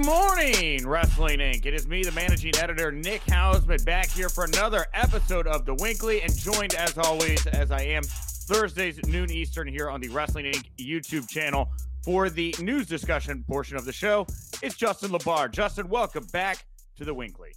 morning, Wrestling Inc. It is me, the managing editor, Nick Hausman, back here for another episode of The WINCLY, and joined as always, as I am Thursdays noon Eastern here on the Wrestling Inc. YouTube channel for the news discussion portion of the show. It's Justin LaBar. Justin, welcome back to The WINCLY.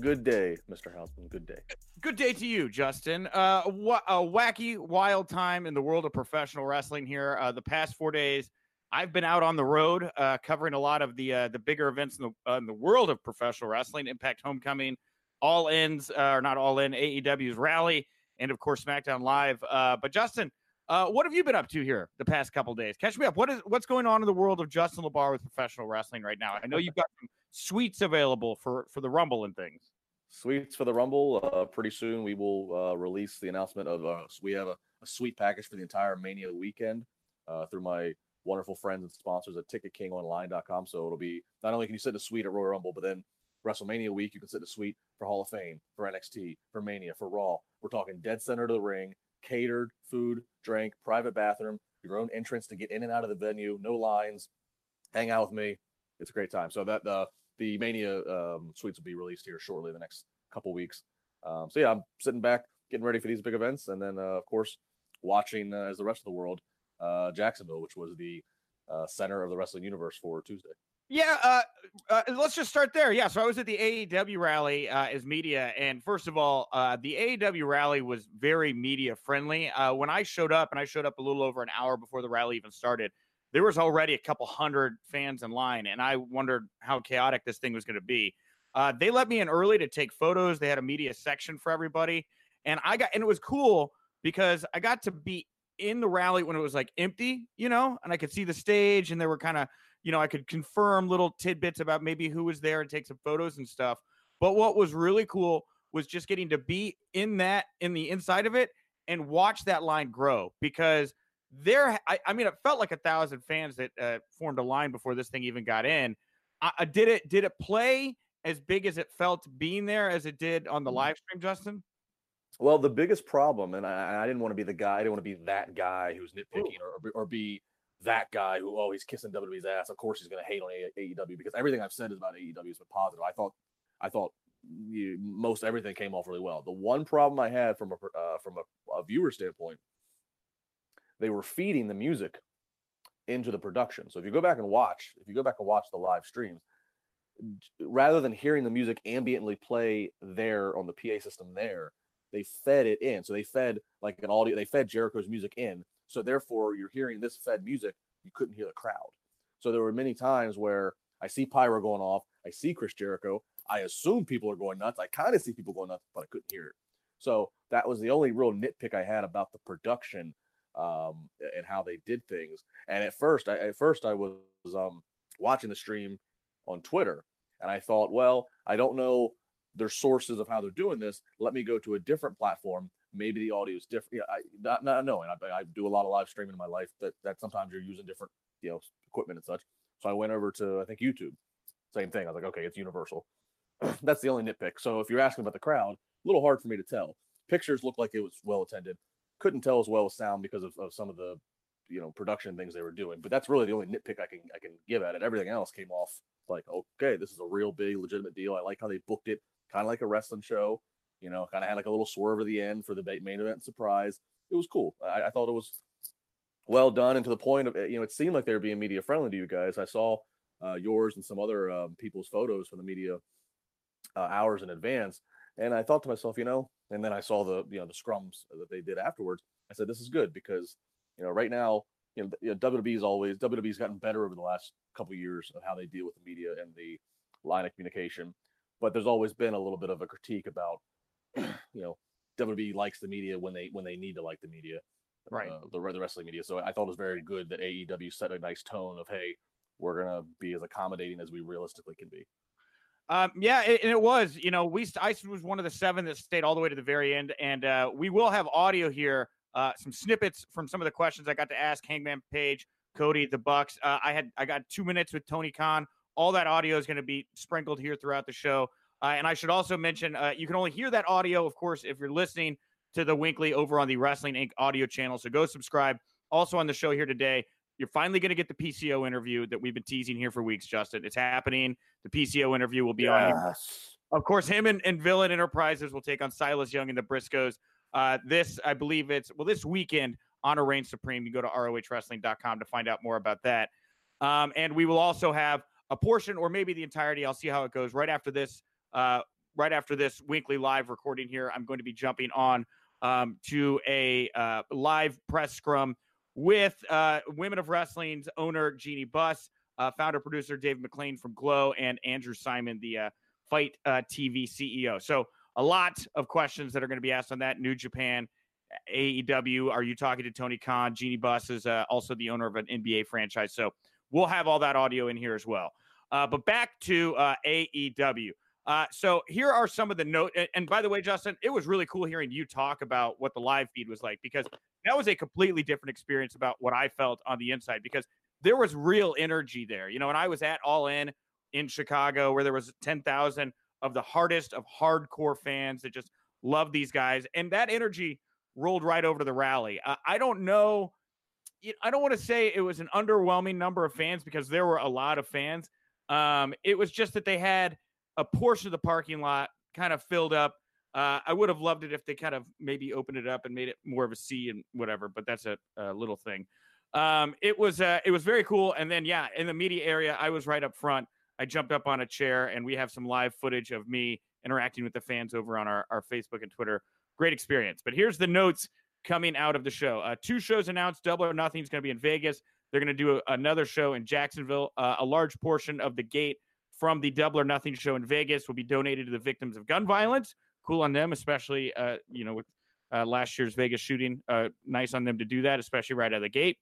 Good day, Mr. Hausman. Good day. Good day to you, Justin. Uh, wh- a wacky, wild time in the world of professional wrestling here. Uh, the past four days, I've been out on the road uh, covering a lot of the uh, the bigger events in the uh, in the world of professional wrestling. Impact Homecoming, All Ins, uh, or not All In, AEW's Rally, and of course SmackDown Live. Uh, but Justin, what have you been up to here the past couple days? Catch me up. What is what's going on in the world of Justin LaBar with professional wrestling right now? I know you've got some suites available for for the Rumble and things. Sweets for the Rumble. Uh, pretty soon we will uh, release the announcement of uh, we have a, a sweet package for the entire Mania weekend uh, through my wonderful friends and sponsors at TicketKingOnline.com. So it'll be not only can you sit in a suite at Royal Rumble, but then WrestleMania week you can sit in a suite for Hall of Fame, for NXT, for Mania, for Raw. We're talking dead center to the ring, catered food, drink, private bathroom, your own entrance to get in and out of the venue, no lines. Hang out with me. It's a great time. So that uh, the Mania um, suites will be released here shortly, the next couple weeks. Um, so yeah, I'm sitting back, getting ready for these big events, and then uh, of course watching uh, as the rest of the world uh, Jacksonville, which was the uh, center of the wrestling universe for Tuesday. Yeah, uh, uh, let's just start there. Yeah, so I was at the AEW rally uh, as media, and first of all, uh, the AEW rally was very media friendly. Uh, when I showed up, and I showed up a little over an hour before the rally even started, there was already a couple hundred fans in line, and I wondered how chaotic this thing was going to be. Uh, they let me in early to take photos. They had a media section for everybody, and I got and it was cool because I got to be in the rally when it was like empty, you know, and I could see the stage, and there were kind of you know, I could confirm little tidbits about maybe who was there and take some photos and stuff. But what was really cool was just getting to be in that in the inside of it and watch that line grow because there I, I mean it felt like a thousand fans that uh, formed a line before this thing even got in. I, I did it did it play as big as it felt being there as it did on the live stream, Justin? Well, the biggest problem, and I, I didn't want to be the guy, I didn't want to be that guy who's nitpicking or, or be that guy who oh he's kissing WWE's ass. Of course he's going to hate on AEW because everything I've said is about AEW has been positive. I thought I thought you, most everything came off really well. The one problem I had from a uh, from a, a viewer standpoint, they were feeding the music into the production. So if you go back and watch, if you go back and watch the live streams, rather than hearing the music ambiently play there on the PA system there, they fed it in. So they fed like an audio, they fed Jericho's music in. So therefore, you're hearing this fed music, you couldn't hear the crowd. So there were many times where I see Pyro going off, I see Chris Jericho, I assume people are going nuts. I kind of see people going nuts, but I couldn't hear it. So that was the only real nitpick I had about the production um, and how they did things. And at first, I, at first I was um, watching the stream on Twitter, and I thought, well, I don't know their sources of how they're doing this. Let me go to a different platform. Maybe the audio is different. Yeah, I, not not knowing. I, I do a lot of live streaming in my life. That that sometimes you're using different you know equipment and such. So I went over to I think YouTube. Same thing. I was like, okay, it's universal. That's the only nitpick. So if you're asking about the crowd, a little hard for me to tell. Pictures looked like it was well attended. Couldn't tell as well as sound because of, of some of the you know production things they were doing. But that's really the only nitpick I can I can give at it. Everything else came off like okay, this is a real big legitimate deal. I like how they booked it, kind of like a wrestling show. You know, kind of had like a little swerve at the end for the main event surprise. It was cool. I, I thought it was well done and to the point of you know it seemed like they were being media friendly to you guys. I saw uh, yours and some other um, people's photos from the media uh, hours in advance, and I thought to myself, you know, and then I saw the you know the scrums that they did afterwards. I said this is good because you know right now you know, you know WWE's always WWE's gotten better over the last couple years of how they deal with the media and the line of communication, but there's always been a little bit of a critique about you know WWE likes the media when they when they need to like the media, right? Uh, the the wrestling media. So I thought it was very good that AEW set a nice tone of hey, we're gonna be as accommodating as we realistically can be. Um, yeah, it, and it was. You know, we I was one of the seven that stayed all the way to the very end, and uh, we will have audio here, uh, some snippets from some of the questions I got to ask Hangman Page, Cody, the Bucks. Uh, I had I got two minutes with Tony Khan. All that audio is going to be sprinkled here throughout the show. Uh, and I should also mention uh, you can only hear that audio, of course, if you're listening to the WINCLY over on the Wrestling Inc. audio channel. So go subscribe. Also on the show here today, You're finally going to get the PCO interview that we've been teasing here for weeks, Justin. It's happening. The PCO interview will be yes. on. Of course, him and, and Villain Enterprises will take on Silas Young and the Briscoes. Uh, this, I believe it's, well, this weekend on a Reign Supreme. You go to ROHWrestling.com to find out more about that. Um, and we will also have a portion or maybe the entirety. I'll see how it goes right after this. Uh, right after this weekly live recording here, I'm going to be jumping on um, to a uh, live press scrum with uh, Women of Wrestling's owner Jeannie Buss, uh, founder producer Dave McLane from Glow, and Andrew Simon, the uh, FITE uh, TV CEO. So a lot of questions that are going to be asked on that. New Japan, AEW. Are you talking to Tony Khan? Jeannie Buss is uh, also the owner of an NBA franchise. So we'll have all that audio in here as well. but back to AEW. Uh, so here are some of the note. And by the way, Justin, it was really cool hearing you talk about what the live feed was like because that was a completely different experience about what I felt on the inside because there was real energy there. You know, and I was at All In in Chicago where there was 10,000 of the hardest of hardcore fans that just love these guys. And that energy rolled right over to the rally. Uh, I don't know. I don't want to say it was an underwhelming number of fans because there were a lot of fans. Um, it was just that they had – a portion of the parking lot kind of filled up. Uh, I would have loved it if they kind of maybe opened it up and made it more of a C and whatever, but that's a, a little thing. Um, it was uh, it was very cool. And then yeah, in the media area, I was right up front. I jumped up on a chair, and we have some live footage of me interacting with the fans over on our, our Facebook and Twitter. Great experience. But here's the notes coming out of the show. Uh, two shows announced. Double or Nothing is going to be in Vegas. They're going to do a, another show in Jacksonville. Uh, a large portion of the gate from the Double or Nothing show in Vegas will be donated to the victims of gun violence. Cool on them, especially uh, you know with uh, last year's Vegas shooting. Uh, nice on them to do that, especially right out of the gate.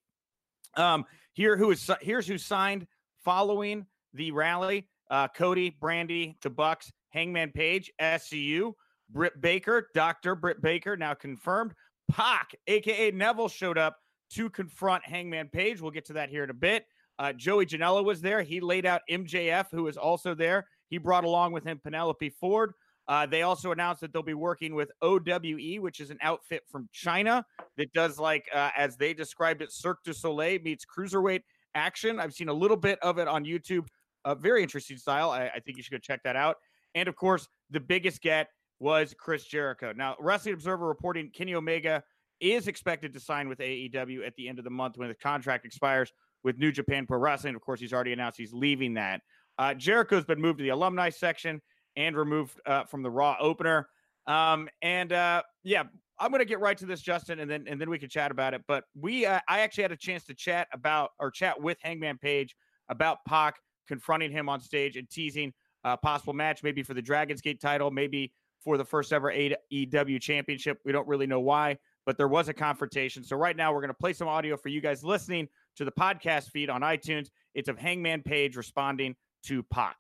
Um, here who is here's who signed following the rally: uh, Cody, Brandi, the Bucks, Hangman Page, SCU, Britt Baker, Doctor Britt Baker, now confirmed. Pac, aka Neville, showed up to confront Hangman Page. We'll get to that here in a bit. Uh, Joey Janela was there. He laid out MJF, who was also there. He brought along with him Penelope Ford. Uh, they also announced that they'll be working with OWE, which is an outfit from China that does like, uh, as they described it, Cirque du Soleil meets cruiserweight action. I've seen a little bit of it on YouTube. A very interesting style. I, I think you should go check that out. And of course, the biggest get was Chris Jericho. Now, Wrestling Observer reporting Kenny Omega is expected to sign with AEW at the end of the month when the contract expires with New Japan Pro Wrestling. Of course, he's already announced he's leaving that. Uh, Jericho's been moved to the alumni section and removed uh, from the Raw opener. Um, and uh, yeah, I'm going to get right to this, Justin, and then and then we can chat about it. But we, uh, I actually had a chance to chat about or chat with Hangman Page about Pac confronting him on stage and teasing a possible match, maybe for the Dragon's Gate title, maybe for the first ever AEW championship. We don't really know why, but there was a confrontation. So right now we're going to play some audio for you guys listening to the podcast feed on iTunes. It's of Hangman Page responding to Pac.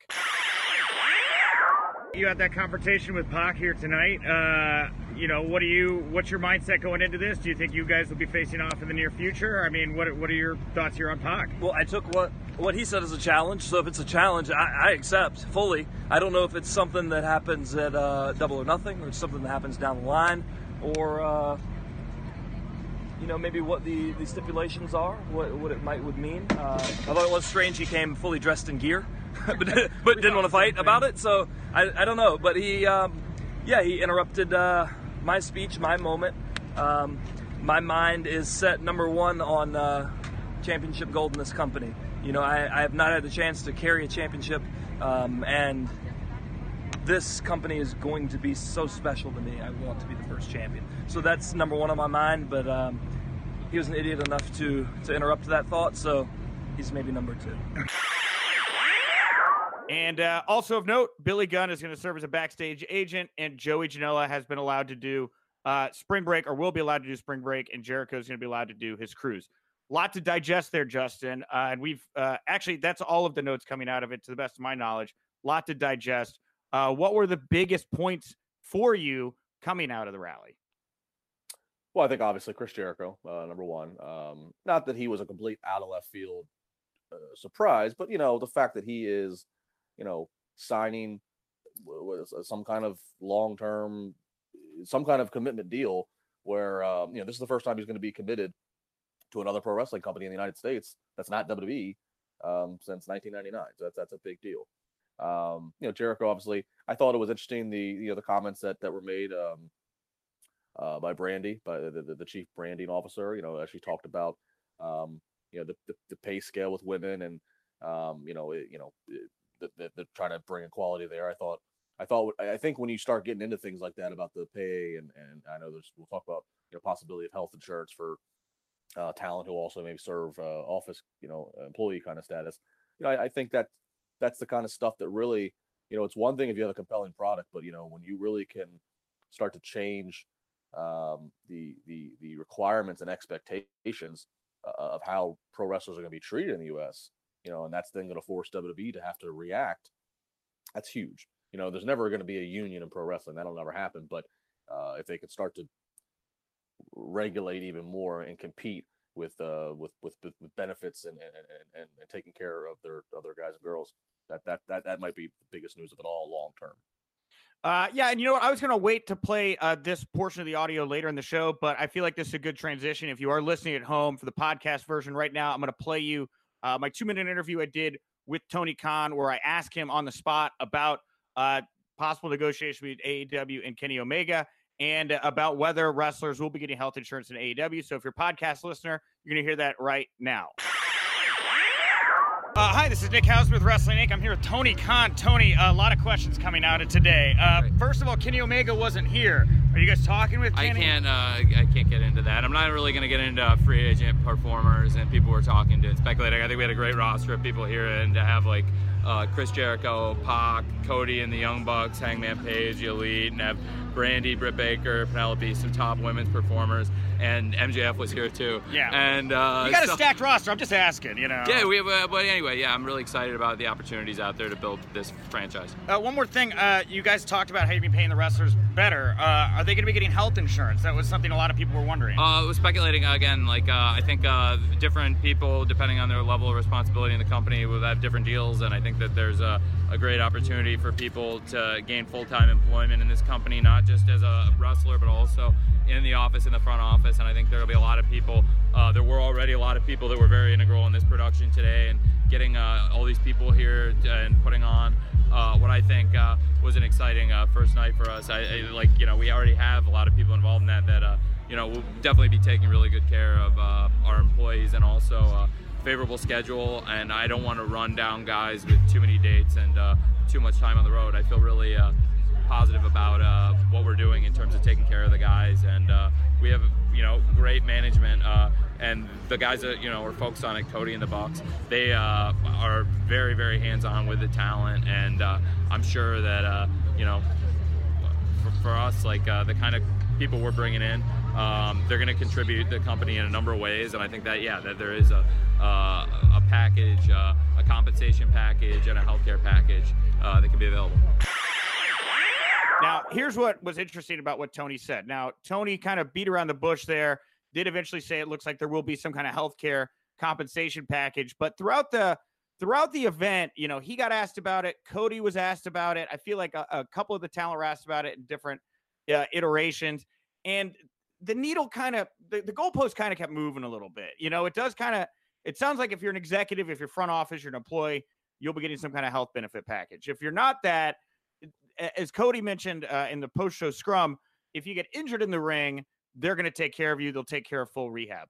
You had that confrontation with Pac here tonight. Uh, you know, what do you? What's your mindset going into this? Do you think you guys will be facing off in the near future? I mean, what what are your thoughts here on Pac? Well, I took what what he said as a challenge. So if it's a challenge, I, I accept fully. I don't know if it's something that happens at uh, Double or Nothing, or something that happens down the line, or uh, you know, maybe what the, the stipulations are, what, what it might would mean. Uh, I thought it was strange he came fully dressed in gear, but, but didn't want to fight about it. So I, I don't know. But he, um, yeah, he interrupted uh, my speech, my moment. Um, my mind is set number one on uh, championship gold in this company. You know, I, I, have not had the chance to carry a championship, um, and this company is going to be so special to me. I want to be the first champion. So that's number one on my mind. But um, he was an idiot enough to to interrupt that thought, so he's maybe number two. And uh, also of note, Billy Gunn is going to serve as a backstage agent, and Joey Janela has been allowed to do uh, spring break, or will be allowed to do spring break, and Jericho is going to be allowed to do his cruise. Lot to digest there, Justin. Uh, and we've uh, actually that's all of the notes coming out of it, to the best of my knowledge. Lot to digest. Uh, what were the biggest points for you coming out of the rally? Well, I think obviously Chris Jericho, uh, number one. Um, not that he was a complete out of left field surprise, but you know the fact that he is, you know, signing some kind of long term, some kind of commitment deal where um, you know this is the first time he's going to be committed to another pro wrestling company in the United States that's not WWE um, since 1999. So that's that's a big deal. Um, you know, Jericho obviously. I thought it was interesting the you know the comments that that were made um, uh, by Brandi, by the, the, the chief branding officer. You know, as she talked about um, you know the, the, the pay scale with women and um, you know it, you know the, the, the trying to bring equality there. I thought I thought I think when you start getting into things like that about the pay and and I know there's we'll talk about you know possibility of health insurance for uh, talent who also maybe serve uh, office you know employee kind of status. You know I, I think that that's the kind of stuff that really you know it's one thing if you have a compelling product, but you know when you really can start to change um, the the the requirements and expectations uh, of how pro wrestlers are going to be treated in the U.S. You know, and that's then going to force WWE to have to react. That's huge. You know, there's never going to be a union in pro wrestling. That'll never happen. But uh, if they could start to regulate even more and compete with uh, with, with with benefits and and, and and taking care of their other guys and girls, that that that that might be the biggest news of it all long term. Uh, yeah, and you know what? I was going to wait to play uh, this portion of the audio later in the show, but I feel like this is a good transition. If you are listening at home for the podcast version right now, I'm going to play you uh, my two minute interview I did with Tony Khan, where I asked him on the spot about uh, possible negotiation with AEW and Kenny Omega and about whether wrestlers will be getting health insurance in AEW. So if you're a podcast listener, you're going to hear that right now. Uh, hi, this is Nick House with Wrestling Inc. I'm here with Tony Khan. Tony, a lot of questions coming out of today. Uh, right. First of all, Kenny Omega wasn't here. Are you guys talking with Kenny? I can't. Uh, I can't get into that. I'm not really going to get into free agent performers and people we're talking to and speculating. I think we had a great roster of people here, and to have like uh, Chris Jericho, Pac, Cody, and the Young Bucks, Hangman Page, the Elite, and have Brandi, Britt Baker, Penelope, some top women's performers, and MJF was here too. Yeah. And uh, you got a so, stacked roster. I'm just asking, you know. Yeah, we have, uh, but anyway, yeah, I'm really excited about the opportunities out there to build this franchise. Uh, one more thing, uh, you guys talked about how you've been paying the wrestlers better. Uh, are they going to be getting health insurance? That was something a lot of people were wondering. Uh, I was speculating again. Like I think different people, depending on their level of responsibility in the company, will have different deals, and I think that there's a, a great opportunity for people to gain full-time employment in this company, not just as a wrestler, but also in the office, in the front office. And I think there will be a lot of people. Uh, there were already a lot of people that were very integral in this production today, and getting uh, all these people here and putting on uh, what I think uh, was an exciting uh, first night for us. I, I, like, you know, we already have a lot of people involved in that. That uh, you know, we'll definitely be taking really good care of our employees and also favorable schedule. And I don't want to run down guys with too many dates and too much time on the road. I feel really positive about uh, what we're doing in terms of taking care of the guys, and uh, we have you know great management. Uh, and the guys that you know are focused on it, Cody and the Bucks, they uh, are very very hands-on with the talent, and uh, I'm sure that uh, you know for, for us like the kind of people we're bringing in, um, they're going to contribute the company in a number of ways, and I think that yeah that there is a a package, a compensation package, and a healthcare package that can be available. Now, here's what was interesting about what Tony said. Now, Tony kind of beat around the bush there, did eventually say it looks like there will be some kind of health care compensation package, but throughout the throughout the event, you know, he got asked about it. Cody was asked about it. I feel like a, a couple of the talent were asked about it in different uh, iterations, and the needle kind of the, the goalpost kind of kept moving a little bit. You know, it does kind of. It sounds like if you're an executive, if you're front office, you're an employee, you'll be getting some kind of health benefit package. If you're not that, as Cody mentioned uh, in the post show scrum, if you get injured in the ring, they're going to take care of you. They'll take care of full rehab.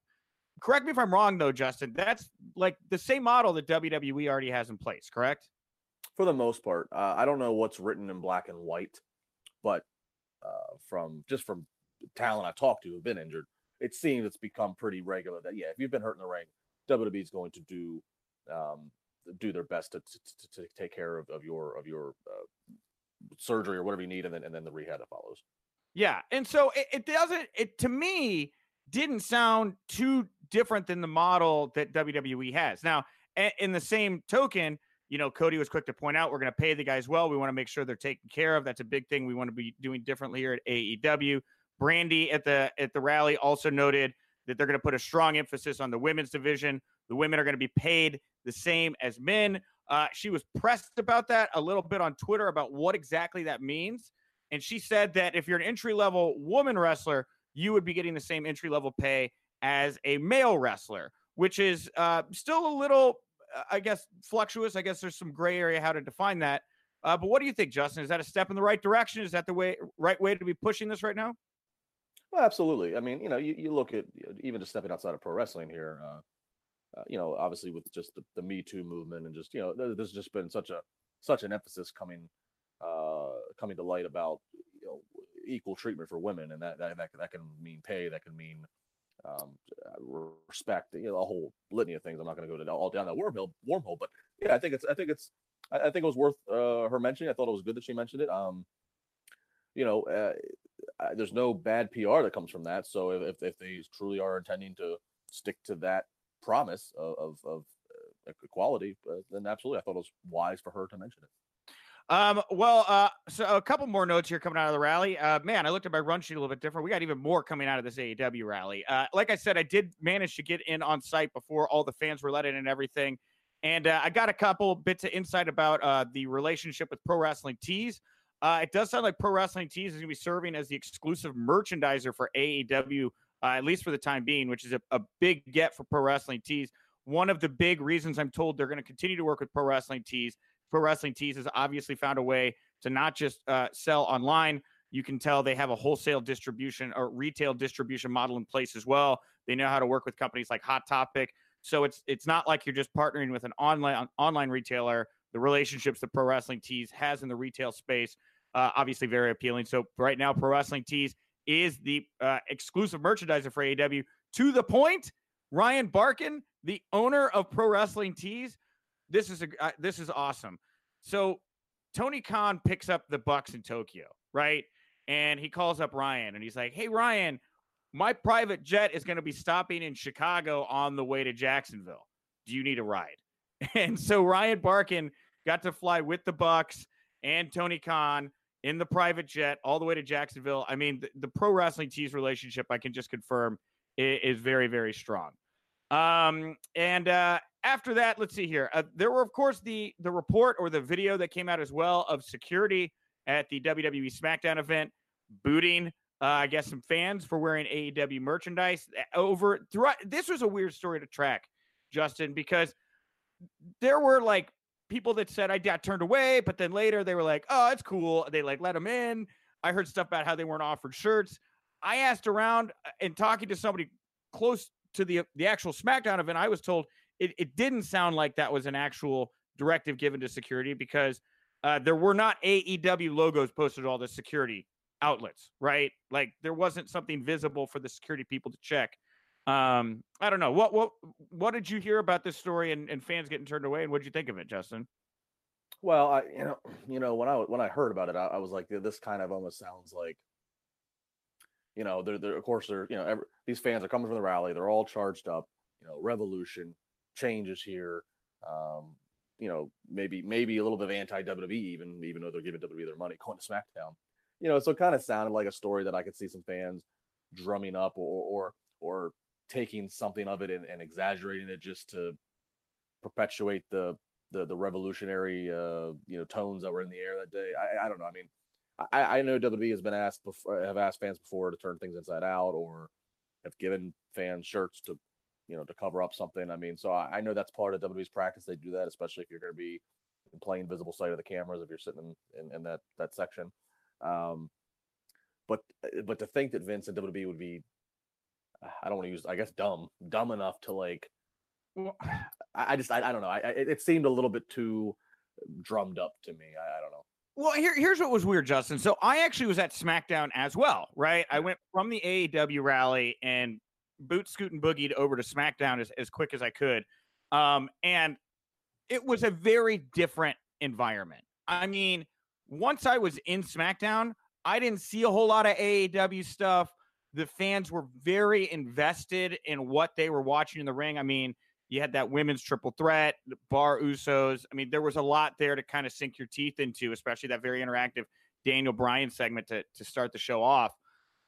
Correct me if I'm wrong, though, Justin. That's like the same model that WWE already has in place, correct? For the most part, uh, I don't know what's written in black and white, but uh, from just from talent I've talked to who've been injured, it seems it's become pretty regular that yeah, if you've been hurt in the ring, WWE is going to do um, do their best to, to, to, take care of, of your of your uh, surgery or whatever you need, and then and then the rehab that follows. Yeah, and so it, it doesn't. It to me didn't sound too different than the model that WWE has now. In the same token, you know, Cody was quick to point out we're going to pay the guys well. We want to make sure they're taken care of. That's a big thing we want to be doing differently here at AEW. Brandi at the at the rally also noted that they're going to put a strong emphasis on the women's division. The women are going to be paid the same as men. Uh, she was pressed about that a little bit on Twitter about what exactly that means. And she said that if you're an entry level woman wrestler, you would be getting the same entry level pay as a male wrestler, which is uh, still a little, uh, I guess, fluctuous. I guess there's some gray area how to define that. Uh, but what do you think, Justin? Is that a step in the right direction? Is that the way right way to be pushing this right now? Well, absolutely. I mean, you know, you, you look at even just stepping outside of pro wrestling here. Uh, uh, you know, obviously with just the, the Me Too movement and just you know, there's just been such a such an emphasis coming uh, coming to light about you know equal treatment for women, and that that that, that can mean pay, that can mean um, respect, you know, a whole litany of things. I'm not going to go to all down that wormhole, wormhole, but yeah, I think it's I think it's I, I think it was worth uh, her mentioning. I thought it was good that she mentioned it. Um, you know, uh, there's no bad PR that comes from that. So if, if they truly are intending to stick to that promise of, of, of uh, equality, uh, then absolutely, I thought it was wise for her to mention it. Um, well, uh, so a couple more notes here coming out of the rally. Uh, man, I looked at my run sheet a little bit different. We got even more coming out of this AEW rally. Uh, like I said, I did manage to get in on site before all the fans were let in and everything. And uh, I got a couple bits of insight about uh, the relationship with Pro Wrestling Tees. Uh, it does sound like Pro Wrestling Tees is going to be serving as the exclusive merchandiser for AEW, uh, at least for the time being, which is a, a big get for Pro Wrestling Tees. One of the big reasons I'm told they're going to continue to work with Pro Wrestling Tees. Pro Wrestling Tees has obviously found a way to not just uh, sell online. You can tell they have a wholesale distribution or retail distribution model in place as well. They know how to work with companies like Hot Topic. So it's it's not like you're just partnering with an online online retailer the relationships that Pro Wrestling Tees has in the retail space, uh, obviously very appealing. So right now, Pro Wrestling Tees is the uh, exclusive merchandiser for AEW. To the point, Ryan Barkan, the owner of Pro Wrestling Tees, this is a uh, this is awesome. So Tony Khan picks up the Bucks in Tokyo, right? And he calls up Ryan and he's like, "Hey Ryan, my private jet is going to be stopping in Chicago on the way to Jacksonville. Do you need a ride?" And so Ryan Barkan got to fly with the Bucks and Tony Khan in the private jet all the way to Jacksonville. I mean, the, the pro wrestling tees relationship, I can just confirm, is, is very, very strong. Um, and uh, after that, let's see here. Uh, there were, of course, the the report or the video that came out as well of security at the WWE SmackDown event booting, uh, I guess, some fans for wearing AEW merchandise over throughout. This was a weird story to track, Justin, because there were like people that said I got turned away, but then later they were like, "Oh, it's cool." They like let them in. I heard stuff about how they weren't offered shirts. I asked around uh, and talking to somebody close to the the actual SmackDown event. I was told it, it didn't sound like that was an actual directive given to security because uh, there were not AEW logos posted to all the security outlets, right? Like there wasn't something visible for the security people to check. Um, I don't know. What what what did you hear about this story and, and fans getting turned away, and what did you think of it, Justin? Well, I you know you know when I when I heard about it, I, I was like, this kind of almost sounds like you know they're, they're of course they're you know every, these fans are coming from the rally, they're all charged up. You know, revolution changes here. Um, you know, maybe maybe a little bit of anti WWE even even though they're giving WWE their money going to SmackDown. You know, so it kind of sounded like a story that I could see some fans drumming up or or or taking something of it and, and exaggerating it just to perpetuate the the, the revolutionary uh, you know tones that were in the air that day. I, I don't know. I mean, I, I know WWE has been asked before, have asked fans before to turn things inside out or have given fans shirts to you know to cover up something. I mean, so I, I know that's part of WWE's practice. They do that, especially if you're going to be in plain visible sight of the cameras if you're sitting in, in, in that that section. Um, but but to think that Vince and WWE would be I don't want to use, I guess, dumb, dumb enough to like. Well, I, I just, I, I don't know. I, it, it seemed a little bit too drummed up to me. I, I don't know. Well, here, here's what was weird, Justin. So I actually was at SmackDown as well, right? I went from the AEW rally and boot scoot and boogied over to SmackDown as, as quick as I could. Um, and it was a very different environment. I mean, once I was in SmackDown, I didn't see a whole lot of AEW stuff the fans were very invested in what they were watching in the ring. I mean, you had that women's triple threat, Bar Usos. I mean, there was a lot there to kind of sink your teeth into, especially that very interactive Daniel Bryan segment to, to start the show off.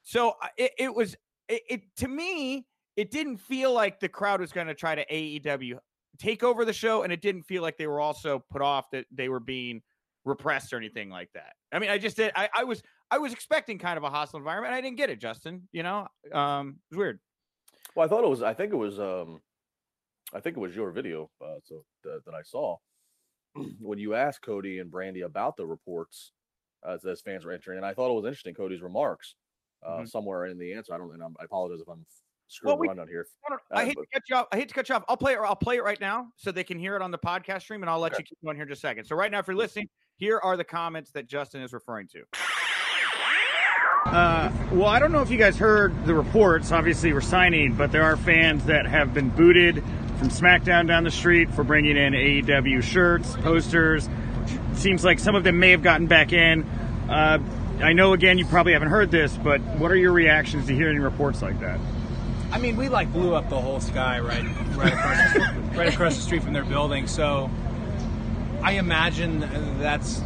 So it, it was, it, it, to me, it didn't feel like the crowd was going to try to AEW take over the show, and it didn't feel like they were also put off that they were being repressed or anything like that. I mean, I just did. I, I was I was expecting kind of a hostile environment. I didn't get it, Justin. You know, um, it was weird. Well, I thought it was. I think it was. Um, I think it was your video. Uh, so that, that I saw when you asked Cody and Brandi about the reports as, as fans were entering, and I thought it was interesting. Cody's remarks uh, Mhm. somewhere in the answer. I don't. And I'm, I apologize if I'm Well, screwing we- around on here. I Uh, hate but- to cut you off. I hate to cut you off. I'll play it. I'll play it right now so they can hear it on the podcast stream, and I'll let Okay. you keep going here in just a second. So right now, if you're listening, here are the comments that Justin is referring to. Uh, well, I don't know if you guys heard the reports. Obviously, we're signing, but there are fans that have been booted from SmackDown down the street for bringing in AEW shirts, posters. Seems like some of them may have gotten back in. Uh, I know, again, you probably haven't heard this, but what are your reactions to hearing reports like that? I mean, we like blew up the whole sky right, right across, the, right across the street from their building. So, I imagine that's.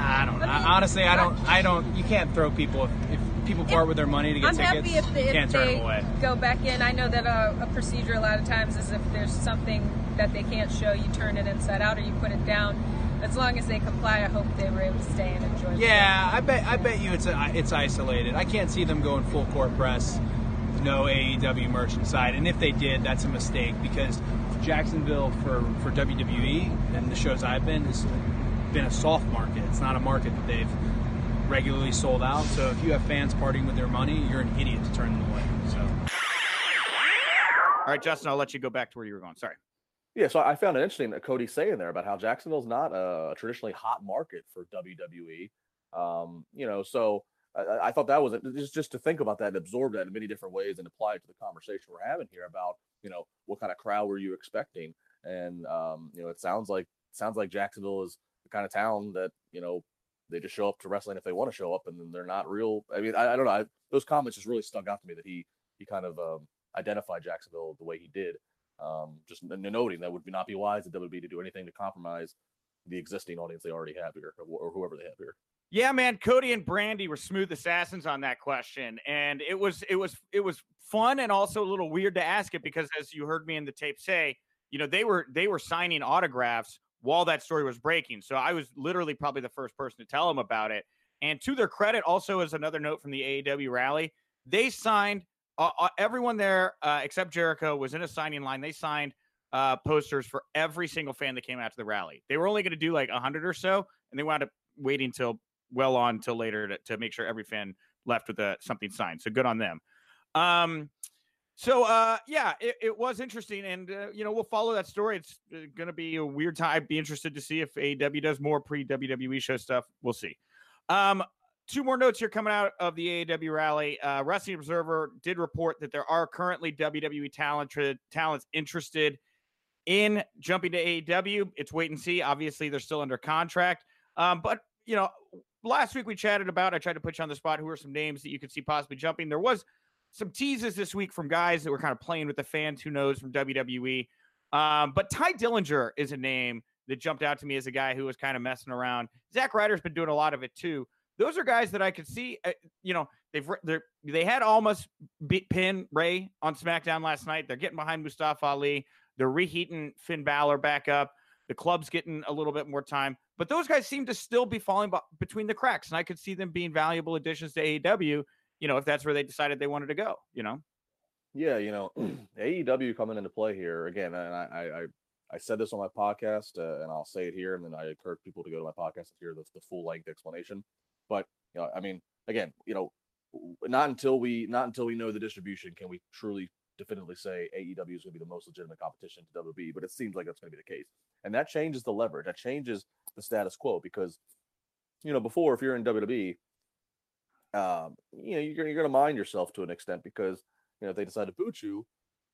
I don't. I, honestly, I don't. I don't. You can't throw people if, if people part with their money to get I'm tickets. happy if, they, if can't turn they them away. go back in. I know that a, a procedure a lot of times is if there's something that they can't show, you turn it inside out or you put it down. As long as they comply, I hope they were able to stay and enjoy. the Yeah, I bet. I bet you it's a, it's isolated. I can't see them going full court press, no AEW merch inside. And if they did, that's a mistake because Jacksonville for for WWE and the shows I've been has been a soft market. It's not a market that they've regularly sold out. So if you have fans partying with their money, you're an idiot to turn them away. So. All right, Justin, I'll let you go back to where you were going. Sorry. Yeah, so I found it interesting that Cody's saying there about how Jacksonville's not a traditionally hot market for WWE. Um, you know, so I- I, I thought that was just just to think about that and absorb that in many different ways and apply it to the conversation we're having here about you know what kind of crowd were you expecting, and um, you know, it sounds like sounds like Jacksonville is the kind of town that you know they just show up to wrestling if they want to show up, and they're not real. I mean, I, I don't know. I, those comments just really stuck out to me that he he kind of um, identified Jacksonville the way he did. Um, just noting that would not be wise at WB to do anything to compromise the existing audience they already have here, or, or whoever they have here. Yeah, man, Cody and Brandi were smooth assassins on that question, and it was it was it was fun and also a little weird to ask it because, as you heard me in the tape say, you know they were they were signing autographs while that story was breaking. So I was literally probably the first person to tell them about it. And to their credit, also as another note from the AEW rally, they signed uh, uh, everyone there uh, except Jericho was in a signing line. They signed uh, posters for every single fan that came out to the rally. They were only going to do like hundred or so, and they wound up waiting till well on till later to, to make sure every fan left with a, something signed. So good on them. Um, so uh, yeah, it, it was interesting, and uh, you know we'll follow that story. It's uh, going to be a weird time. I'd be interested to see if AEW does more pre WWE show stuff. We'll see. Um, two more notes here coming out of the AEW rally. Uh, Wrestling Observer did report that there are currently WWE talent talents interested in jumping to AEW. It's wait and see. Obviously, they're still under contract. Um, but you know, last week we chatted about. I tried to put you on the spot. Who are some names that you could see possibly jumping? There was some teases this week from guys that were kind of playing with the fans. Who knows from WWE? Um, but Tye Dillinger is a name that jumped out to me as a guy who was kind of messing around. Zack Ryder's been doing a lot of it too. Those are guys that I could see. Uh, you know, they've they they had almost beat pin Ray on SmackDown last night. They're getting behind Mustafa Ali. They're reheating Finn Balor back up. The club's getting a little bit more time, but those guys seem to still be falling b- between the cracks, and I could see them being valuable additions to AEW. You know, if that's where they decided they wanted to go. You know. Yeah, you know, AEW coming into play here again, and I I, I, said this on my podcast, uh, and I'll say it here, and then I encourage people to go to my podcast to hear the, the full length explanation. But you know, I mean, again, you know, not until we not until we know the distribution can we truly definitively say AEW is going to be the most legitimate competition to WWE. But it seems like that's going to be the case, and that changes the leverage. That changes the status quo because you know before if you're in WWE, um, you know you're, you're going to mind yourself to an extent because you know if they decide to boot you,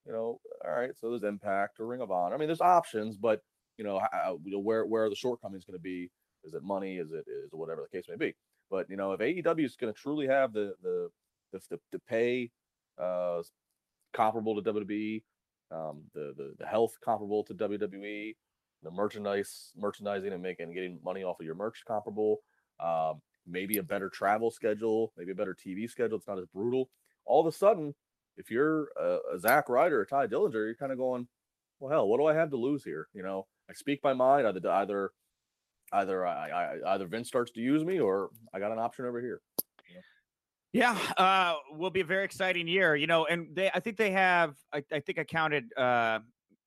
you know, all right, so there's Impact or Ring of Honor. I mean, there's options, but you know, how, you know where where are the shortcomings going to be? Is it money? Is it is it whatever the case may be? But you know, if AEW is going to truly have the the the the, the pay uh, comparable to WWE, um, the, the the health comparable to WWE, the merchandise merchandising and making getting money off of your merch comparable, um, maybe a better travel schedule, maybe a better TV schedule. It's not as brutal. All of a sudden, if you're a, a Zack Ryder or Tye Dillinger, you're kind of going, well, hell, what do I have to lose here? You know, I speak my mind. Either either either I, I either Vince starts to use me or I got an option over here. Yeah, uh, will be a very exciting year, you know. And they, I think they have, I, I think I counted uh,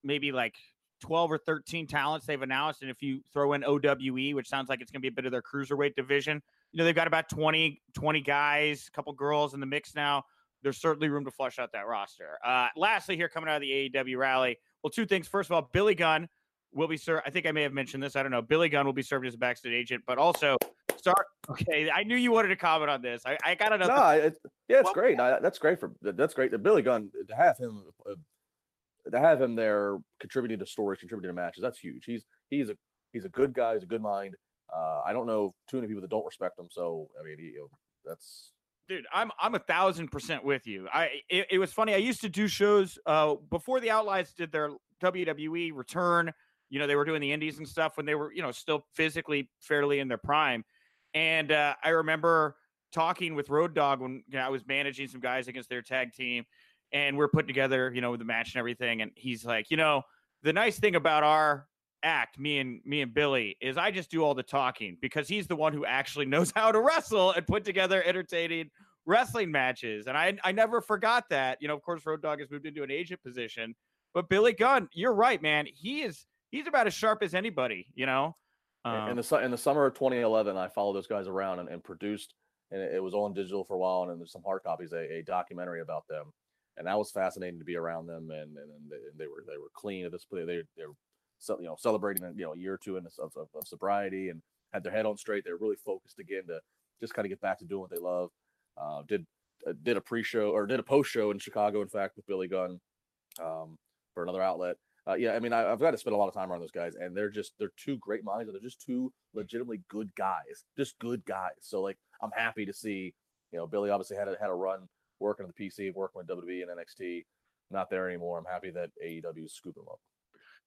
maybe like 12 or 13 talents they've announced. And if you throw in OWE, which sounds like it's going to be a bit of their cruiserweight division, you know, they've got about 20, 20 guys, a couple girls in the mix now. There's certainly room to flush out that roster. Uh, lastly, here coming out of the AEW rally, well, two things. First of all, Billy Gunn will be served. I think I may have mentioned this. I don't know. Billy Gunn will be served as a backstage agent, but also start. Okay, I knew you wanted to comment on this. I, I got another. No, it, yeah, it's well, great. I, that's great for that's great. Billy Gunn to have him uh, to have him there contributing to stories, contributing to matches. That's huge. He's he's a he's a good guy. He's a good mind. Uh, I don't know too many people that don't respect him. So I mean, you know, that's dude i'm i'm a thousand percent with you i it, it, was funny i used to do shows uh before the Outlaws did their wwe return you know they were doing the indies and stuff when they were you know still physically fairly in their prime and uh i remember talking with road dog when you know, i was managing some guys against their tag team and we're putting together you know the match and everything and he's like you know the nice thing about our act me and me and billy is i just do all the talking because he's the one who actually knows how to wrestle and put together entertaining wrestling matches. And i i never forgot that you know of course road dog has moved into an agent position but billy gunn you're right man he is he's about as sharp as anybody you know? Um, in the in the summer of 2011 i followed those guys around and, and produced and it was on digital for a while and there's some hard copies a, a documentary about them. And that was fascinating to be around them and and, and they were they were clean at this point. They they were you know celebrating you know a year or two in of, of, of, sobriety and had their head on straight. They're really focused again to just kind of get back to doing what they love. Uh, did uh, did a pre-show or did a post-show in Chicago, in fact, with Billy Gunn um, for another outlet. Uh, yeah, I mean, I, have got to spend a lot of time around those guys, and they're just they're two great minds, and they're just two legitimately good guys, just good guys. So like, I'm happy to see, you know, Billy obviously had a, had a run working on the PC, working with WWE and NXT. Not there anymore. I'm happy that AEW is scooping them up.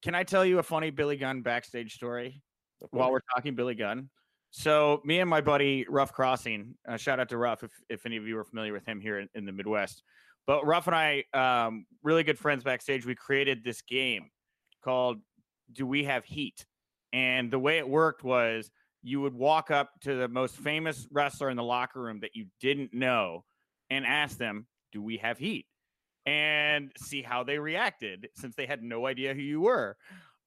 Can I tell you a funny Billy Gunn backstage story while we're talking Billy Gunn? So me and my buddy Ruff Crossing, uh, shout out to Ruff if, if any of you are familiar with him here in, in the Midwest. But Ruff and I, um, really good friends backstage. We created this game called "Do We Have Heat?" And the way it worked was you would walk up to the most famous wrestler in the locker room that you didn't know and ask them, "Do we have heat?" And see how they reacted since they had no idea who you were.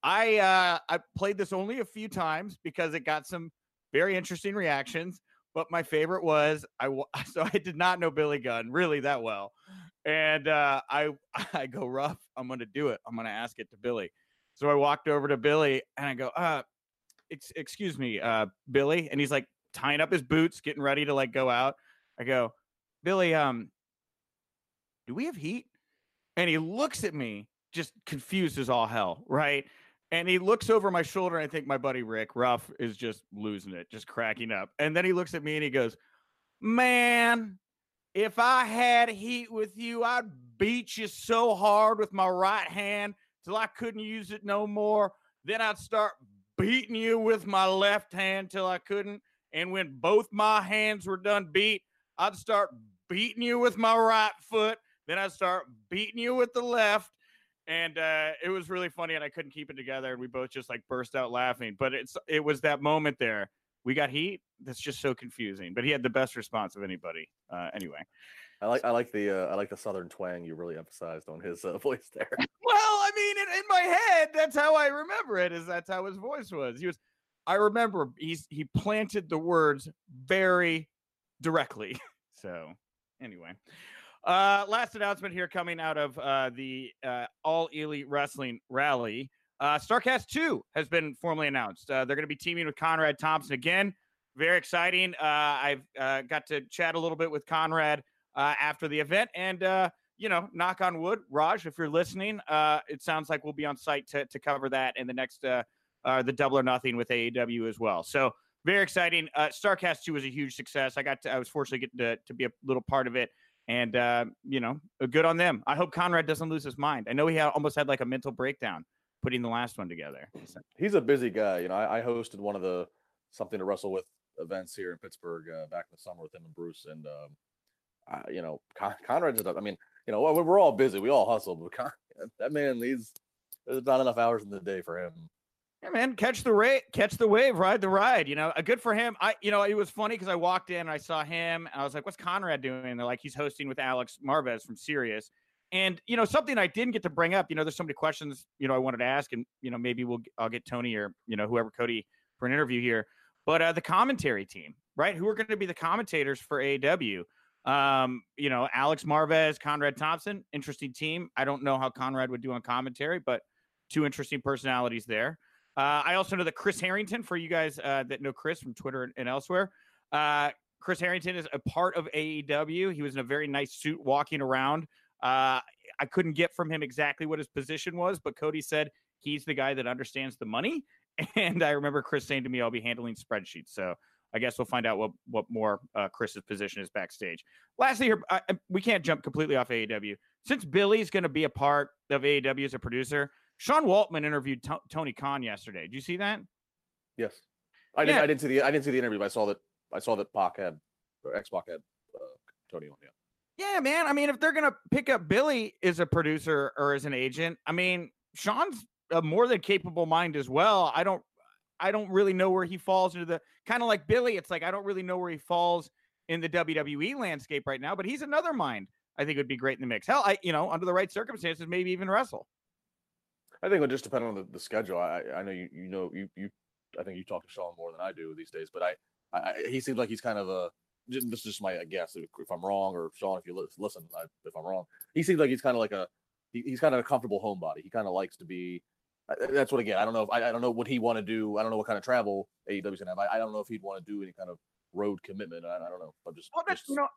I uh, I played this only a few times because it got some very interesting reactions. But my favorite was I so I did not know Billy Gunn really that well, and uh, I I go rough. I'm gonna do it. I'm gonna ask it to Billy. So I walked over to Billy and I go, uh, ex- excuse me, uh, Billy, and he's like tying up his boots, getting ready to like go out. I go, Billy, um, do we have heat? And he looks at me, just confused as all hell, right? And he looks over my shoulder, and I think my buddy Rick Ruff is just losing it, just cracking up. And then he looks at me and he goes, Man, if I had heat with you, I'd beat you so hard with my right hand till I couldn't use it no more. Then I'd start beating you with my left hand till I couldn't. And when both my hands were done beat, I'd start beating you with my right foot then I start beating you with the left. And uh, it was really funny, and I couldn't keep it together. And we both just like burst out laughing. But it's it was that moment there. We got heat. That's just so confusing. But he had the best response of anybody. Uh, anyway, I like I like the uh, I like the southern twang you really emphasized on his uh, voice there. well, I mean, in, in my head, that's how I remember it. Is that's how his voice was? He was. I remember he's he planted the words very directly. So anyway, uh, last announcement here coming out of uh, the uh, All Elite Wrestling Rally. Uh, Starcast 2 has been formally announced. Uh, they're going to be teaming with Conrad Thompson again. Very exciting. Uh, I've got to chat a little bit with Conrad after the event. And, you know, knock on wood, Raj, if you're listening, it sounds like we'll be on site to, to cover that in the next, the double or nothing with AEW as well. So, very exciting. Starcast 2 was a huge success. I got to, I was fortunate to, to be a little part of it and uh, you know, uh, good on them. I hope Conrad doesn't lose his mind. I know he had, almost had like a mental breakdown putting the last one together. So. He's a busy guy. You know, I, I, hosted one of the something to wrestle with events here in Pittsburgh uh, back in the summer with him and Bruce, and um, I, you know, Con- Conrad just. I mean, you know, we're all busy. We all hustle, but Con- that man, he's there's not enough hours in the day for him. Yeah, man, catch the rate, catch the wave, ride the ride. You know, a good for him. I, you know, it was funny because I walked in and I saw him, I was like, "What's Conrad doing?" And they're like, "He's hosting with Alex Marvez from Sirius." And you know, something I didn't get to bring up. You know, there's so many questions. You know, I wanted to ask, and you know, maybe we'll I'll get Tony or you know whoever Cody for an interview here. But uh, the commentary team, right? Who are going to be the commentators for AW? Um, you know, Alex Marvez, Conrad Thompson, interesting team. I don't know how Conrad would do on commentary, but two interesting personalities there. Uh, I also know that Chris Harrington, for you guys uh, that know Chris from Twitter and elsewhere, uh, Chris Harrington is a part of AEW. He was in a very nice suit walking around. Uh, I couldn't get from him exactly what his position was, but Cody said he's the guy that understands the money. And I remember Chris saying to me, I'll be handling spreadsheets. So I guess we'll find out what, what more uh, Chris's position is backstage. Lastly, here, I, we can't jump completely off AEW. Since Billy's going to be a part of AEW as a producer, Sean Waltman interviewed T- Tony Khan yesterday. Did you see that? Yes, I Yeah. didn't. I didn't see the. I didn't see the interview. But I saw that. I saw that Pac had or X Pac had uh, Tony on. Yeah. Yeah, man. I mean, if they're gonna pick up Billy as a producer or as an agent, I mean, Sean's a more than capable mind as well. I don't, I don't really know where he falls into the kind of like Billy. It's like I don't really know where he falls in the WWE landscape right now, but he's another mind. I think would be great in the mix. Hell, I, you know, under the right circumstances, maybe even wrestle. I think it would just depend on the, the schedule. I I know you you know you you I think you talk to Sean more than I do these days, but I, I he seems like he's kind of a just- this is just my guess if, if I'm wrong or Sean if you listen I, if I'm wrong he seems like he's kind of like a he, he's kind of a comfortable homebody. He kind of likes to be. That's what again. I don't know if I, I don't know what he want to do. I don't know what kind of travel AEW's gonna have. I, I don't know if he'd want to do any kind of road commitment. I, I don't know. I'm just Well, that's just, you know,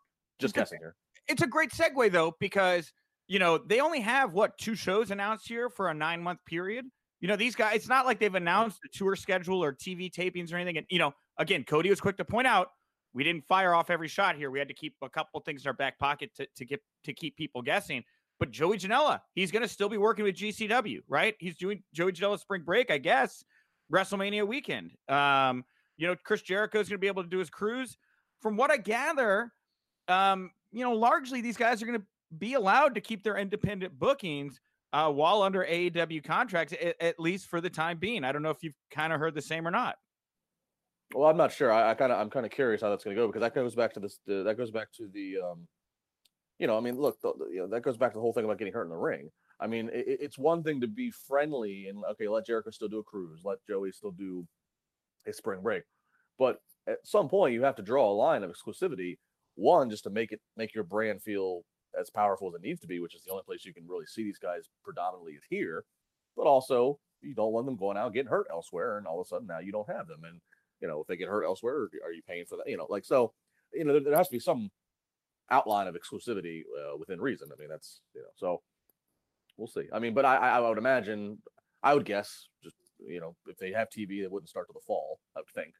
just guessing here. it's a great segue though because you know they only have what two shows announced here for a nine month period? You know these guys it's not like they've announced the tour schedule or tv tapings or anything and you know again cody was quick to point out we didn't fire off every shot here. We had to keep a couple things in our back pocket to, to get to keep people guessing. But joey janela he's going to still be working with gcw right? He's doing joey janela spring break i guess wrestlemania weekend. Um you know chris jericho's going to be able to do his cruise. From what i gather um, you know, largely these guys are going to be allowed to keep their independent bookings uh, while under AEW contracts, at, at least for the time being. I don't know if you've kind of heard the same or not. Well, I'm not sure. I, I kind of I'm kind of curious how that's going to go because that goes back to this. That goes back to the. um You know, I mean, look, the- you know, that goes back to the whole thing about getting hurt in the ring. I mean, it, it's one thing to be friendly and okay, let Jericho still do a cruise, let Joey still do a spring break, but at some point you have to draw a line of exclusivity. One, just to make it make your brand feel as powerful as it needs to be, which is the only place you can really see these guys predominantly is here. But also, you don't want them going out getting hurt elsewhere, and all of a sudden now you don't have them. And you know, if they get hurt elsewhere, are you paying for that? You know, like so, you know, there, there has to be some outline of exclusivity uh, within reason. I mean, that's you know, so we'll see. I mean, but I, I would imagine, I would guess, just you know, if they have TV, it wouldn't start till the fall. I would think.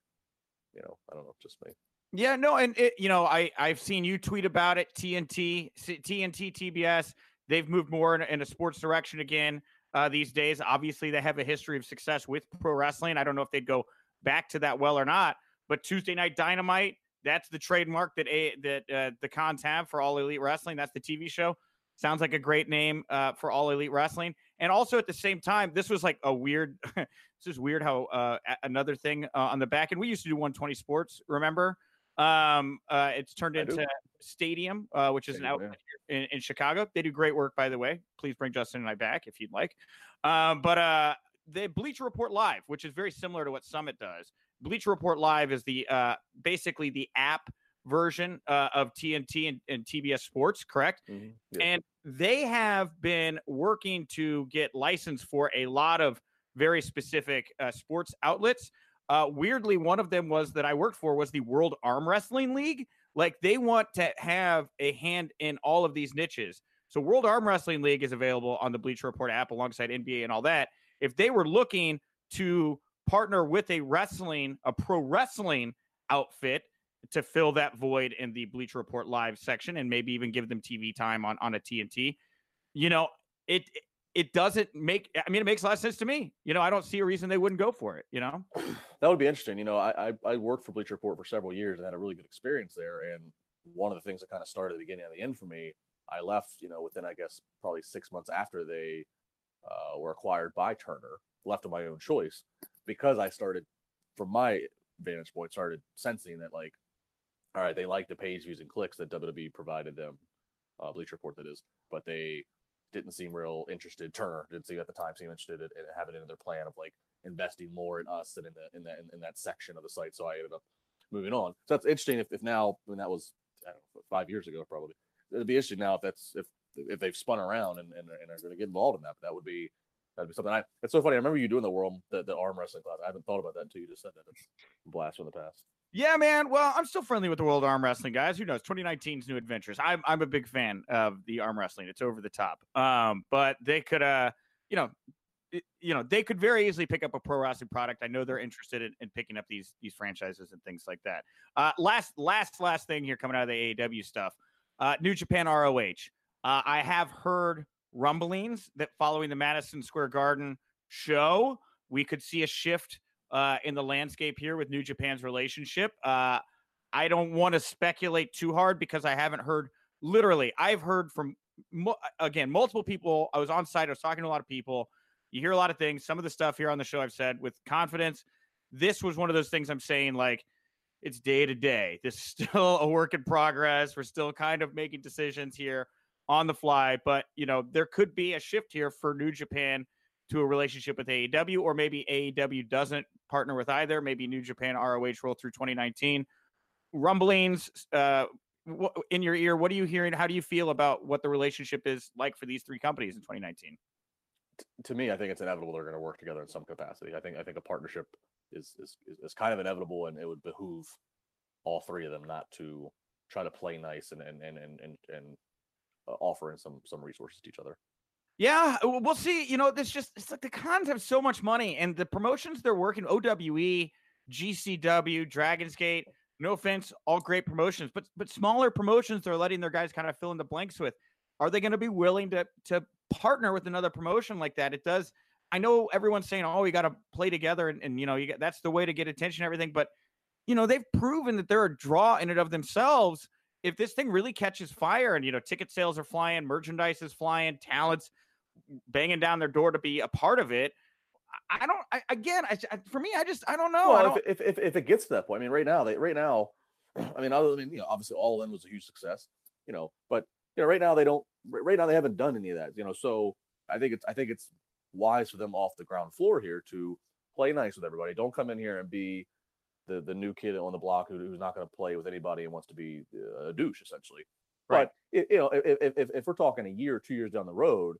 You know, I don't know, just me. Yeah, no, and it, you know, I I've seen you tweet about it. TNT, TNT, TBS, they've moved more in, a- in a sports direction again uh, these days. Obviously, they have a history of success with pro wrestling. I don't know if they'd go back to that well or not. But Tuesday Night Dynamite, that's the trademark that a that uh, the Khans have for All Elite Wrestling. That's the TV show. Sounds like a great name uh, for All Elite Wrestling. And also at the same time, this was like a weird. this is weird how uh, another thing uh, on the back end. We used to do 120 Sports. Remember? Um, uh, it's turned I do. into Stadium, uh, which is an yeah. outlet here in, in Chicago. They do great work, by the way. Please bring Justin and I back if you'd like. Um, but uh, the Bleacher Report Live, which is very similar to what Summit does. Bleacher Report Live is the uh, basically the app version uh, of TNT and, and TBS Sports, correct? Yeah. And they have been working to get license for a lot of very specific uh, sports outlets. Uh, weirdly, one of them was that I worked for was the World Arm Wrestling League. Like they want to have a hand in all of these niches. So World Arm Wrestling League is available on the Bleacher Report app alongside NBA and all that. If they were looking to partner with a wrestling, a pro wrestling outfit to fill that void in the Bleacher Report live section and maybe even give them TV time on on a TNT. You know, it it doesn't make I mean it makes a lot of sense to me. You know, I don't see a reason they wouldn't go for it, you know? That would be interesting. You know, I, I I worked for Bleacher Report for several years and had a really good experience there. And one of the things that kind of started the beginning of the end for me, I left, you know, within I guess probably six months after they uh, were acquired by Turner, left of my own choice because I started, from my vantage point, started sensing that like, all right, they like the page views and clicks that WWE provided them, uh, Bleacher Report that is, but they didn't seem real interested. Turner didn't seem at the time seem interested in, in having another plan of like investing more in us and in the in that in, in, that section of the site. So I ended up moving on. So that's interesting. If, if now when that was know, five years ago probably, it'd be interesting now if that's if if they've spun around and, and, and are going to get involved in that. But that would be that'd be something. I it's so funny. I remember you doing the world the, the arm wrestling class. I haven't thought about that until you just said that. It's a blast from the past. Yeah, man. Well, I'm still friendly with the World Arm Wrestling guys. Who knows? 2019's new adventures. I'm I'm a big fan of the arm wrestling. It's over the top. Um, but they could uh, you know, it, you know, they could very easily pick up a pro wrestling product. I know they're interested in, in picking up these these franchises and things like that. Uh, last last last thing here coming out of the AEW stuff. Uh, New Japan ROH. Uh, I have heard rumblings that following the Madison Square Garden show, we could see a shift uh, in the landscape here with New Japan's relationship. Uh, I don't want to speculate too hard because I haven't heard. Literally, I've heard from again multiple people. I was on site. I was talking to a lot of people. You hear a lot of things. Some of the stuff here on the show I've said with confidence. This was one of those things I'm saying like it's day to day. This is still a work in progress. We're still kind of making decisions here on the fly, but you know there could be a shift here for New Japan to a relationship with AEW, or maybe AEW doesn't partner with either. Maybe New Japan ROH roll through 2019. Rumblings uh, in your ear. What are you hearing? How do you feel about what the relationship is like for these three companies in 2019? To me, I think it's inevitable they're going to work together in some capacity. I think I think a partnership is is is kind of inevitable, and it would behoove all three of them not to try to play nice and and and and and, and uh, offering some some resources to each other. Yeah, we'll see. You know, this just it's like the Khans have so much money, and the promotions they're working OWE, GCW, Dragon's Gate. No offense, all great promotions, but but smaller promotions they're letting their guys kind of fill in the blanks with. Are they going to be willing to to partner with another promotion like that? It does. I know everyone's saying, "Oh, you got to play together," and, and you know, you get that's the way to get attention, and everything. But you know, they've proven that they're a draw in and of themselves. If this thing really catches fire, and you know, ticket sales are flying, merchandise is flying, talents banging down their door to be a part of it. I don't. I, again, I, for me, I just I don't know. Well, don't, if, if, if it gets to that point, I mean, right now, they right now, I mean, other than you know, obviously, All In was a huge success, you know, but you know, right now they don't. Right now they haven't done any of that, you know. So I think it's I think it's wise for them off the ground floor here to play nice with everybody. Don't come in here and be the the new kid on the block who, who's not going to play with anybody and wants to be uh, a douche essentially. Right. But you know, if, if if we're talking a year, two years down the road,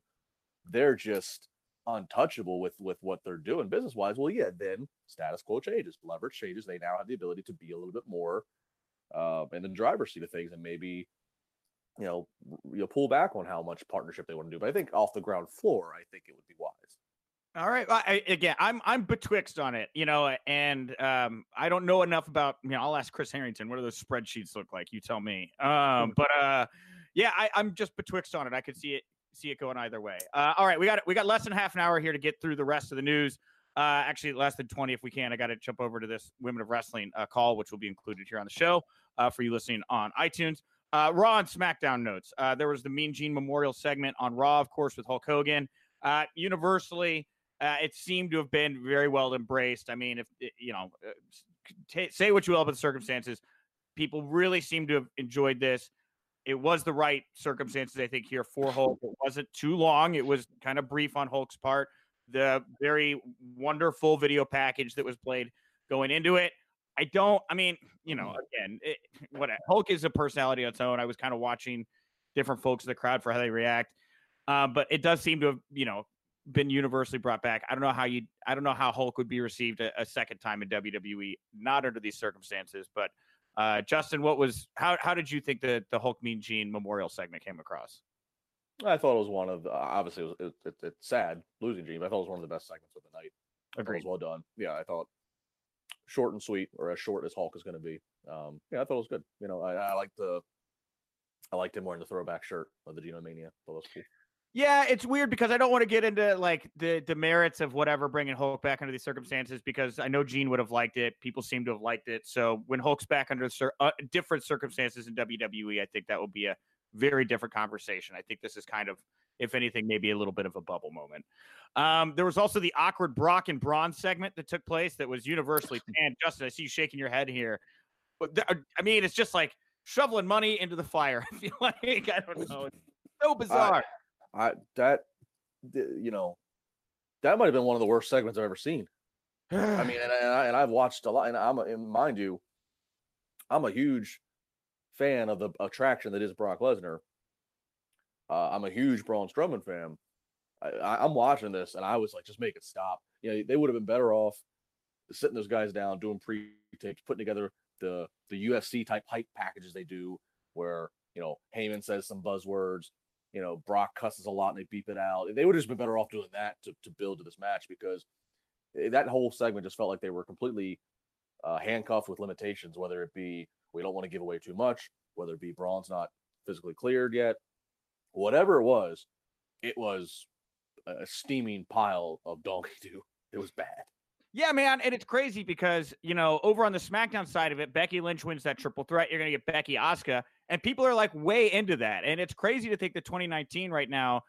they're just untouchable with with what they're doing business wise. Well, yeah, then status quo changes, leverage changes. They now have the ability to be a little bit more uh, in the driver's seat of things, and maybe you know you pull back on how much partnership they want to do. But I think off the ground floor, I think it would be wise. All right. I, again, I'm I'm betwixt on it, you know, and um, I don't know enough about. You know, I'll ask Chris Harrington. What do those spreadsheets look like? You tell me. Um, but uh, yeah, I, I'm just betwixt on it. I could see it see it going either way. Uh, all right, we got we got less than half an hour here to get through the rest of the news. Uh, actually, less than 20 if we can. I got to jump over to this Women of Wrestling uh, call, which will be included here on the show uh, for you listening on iTunes. Uh, Raw and SmackDown notes. Uh, there was the Mean Gene Memorial segment on Raw, of course, with Hulk Hogan. Uh, universally, it seemed to have been very well embraced. I mean, if you know, t- say what you will about the circumstances, people really seem to have enjoyed this it was the right circumstances, I think, here for Hulk. It wasn't too long. It was kind of brief on Hulk's part. The very wonderful video package that was played going into it. I don't, I mean, you know, again, it, what Hulk is a personality on its own. I was kind of watching different folks in the crowd for how they react. Uh, but it does seem to have, you know, been universally brought back. I don't know how you, I don't know how Hulk would be received a, a second time in WWE, not under these circumstances, but uh, Justin, what was how how did you think the the Hulk Mean Gene Memorial segment came across? I thought it was one of the, obviously it was, it, it, it's sad losing Gene, but I thought it was one of the best segments of the night. Agreed. well done. Yeah, I thought short and sweet, or as short as Hulk is going to be. Um, yeah, I thought it was good. You know, I, I like the I liked him wearing the throwback shirt of the Geno Mania. That was cool. Yeah, it's weird because I don't want to get into like the demerits of whatever bringing Hulk back under these circumstances because I know Gene would have liked it. People seem to have liked it. So when Hulk's back under cir- uh, different circumstances in WWE, I think that will be a very different conversation. I think this is kind of if anything, maybe a little bit of a bubble moment. Um, there was also the awkward Brock and Braun segment that took place that was universally panned. Justin, I see you shaking your head here. But th- I mean, it's just like shoveling money into the fire. I feel like I don't know. It's so bizarre. I that you know that might have been one of the worst segments I've ever seen. I mean, and, I, and I've watched a lot, and I'm and mind you, I'm a huge fan of the attraction that is Brock Lesnar. Uh, I'm a huge Braun Strowman fan. I, am watching this, and I was like, just make it stop. You know, they would have been better off sitting those guys down, doing pre-tapes, putting together the the UFC type hype packages they do, where you know Heyman says some buzzwords, you know Brock cusses a lot and they beep it out. They would have just been better off doing that to to build to this match because eh, that whole segment just felt like they were completely uh, handcuffed with limitations, whether it be we don't want to give away too much, whether it be Braun's not physically cleared yet, whatever it was, it was a steaming pile of donkey do. It was bad. Yeah, man, and it's crazy because you know over on the SmackDown side of it, Becky Lynch wins that triple threat. You're gonna get Becky Asuka, and people are like way into that. And it's crazy to think that 2019 right now,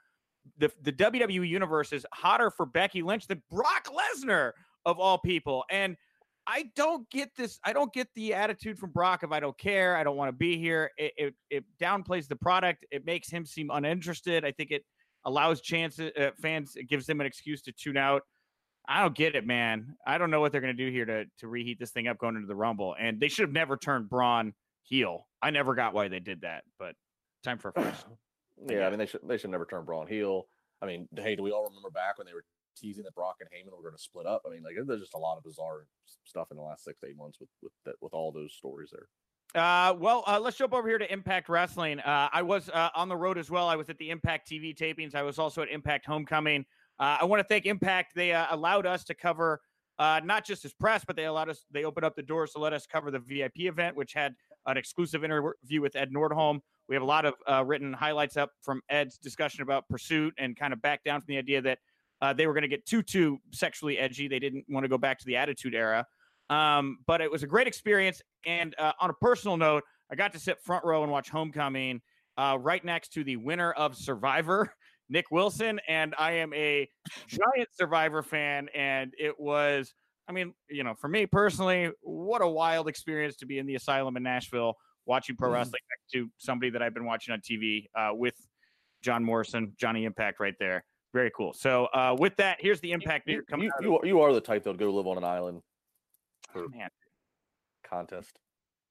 the the WWE universe is hotter for Becky Lynch than Brock Lesnar of all people. And I don't get this. I don't get the attitude from Brock of I don't care. I don't want to be here. It, it, it downplays the product. It makes him seem uninterested. I think it allows chances uh, fans. It gives them an excuse to tune out. I don't get it, man. I don't know what they're going to do here to to reheat this thing up going into the Rumble. And they should have never turned Braun heel. I never got why they did that, but time for a first. yeah, I mean they should they should never turn Braun heel. I mean, hey, do we all remember back when they were teasing that Brock and Heyman were going to split up? I mean, like there's just a lot of bizarre stuff in the last six to eight months with with that, with all those stories there. Uh, well, uh, let's jump over here to Impact Wrestling. Uh, I was uh, on the road as well. I was at the Impact TV tapings. I was also at Impact Homecoming. Uh, I want to thank Impact. They uh, allowed us to cover uh, not just as press, but they allowed us. They opened up the doors to let us cover the VIP event, which had an exclusive interview with Ed Nordholm. We have a lot of uh, written highlights up from Ed's discussion about pursuit and kind of back down from the idea that uh, they were going to get too too sexually edgy. They didn't want to go back to the Attitude Era. Um, but it was a great experience. And uh, on a personal note, I got to sit front row and watch Homecoming right next to the winner of Survivor. Nick Wilson, and I am a giant Survivor fan. And it was, I mean, you know, for me personally, what a wild experience to be in the asylum in Nashville watching pro mm-hmm. wrestling next to somebody that I've been watching on TV uh, with John Morrison, Johnny Impact right there. Very cool. So uh, with that, here's the impact you, coming. You, you, you, are the type though to go live on an island for oh, man. contest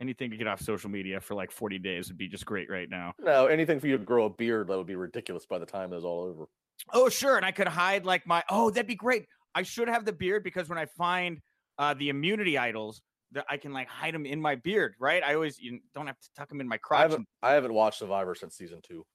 anything to get off social media for like 40 days would be just great right now. No, anything for you to grow a beard that would be ridiculous by the time it's all over. Oh, sure. And I could hide like my oh, that'd be great. I should have the beard because when I find uh the immunity idols, that I can like hide them in my beard, right? I always you don't have to tuck them in my crotch. I haven't, I haven't watched Survivor since season two.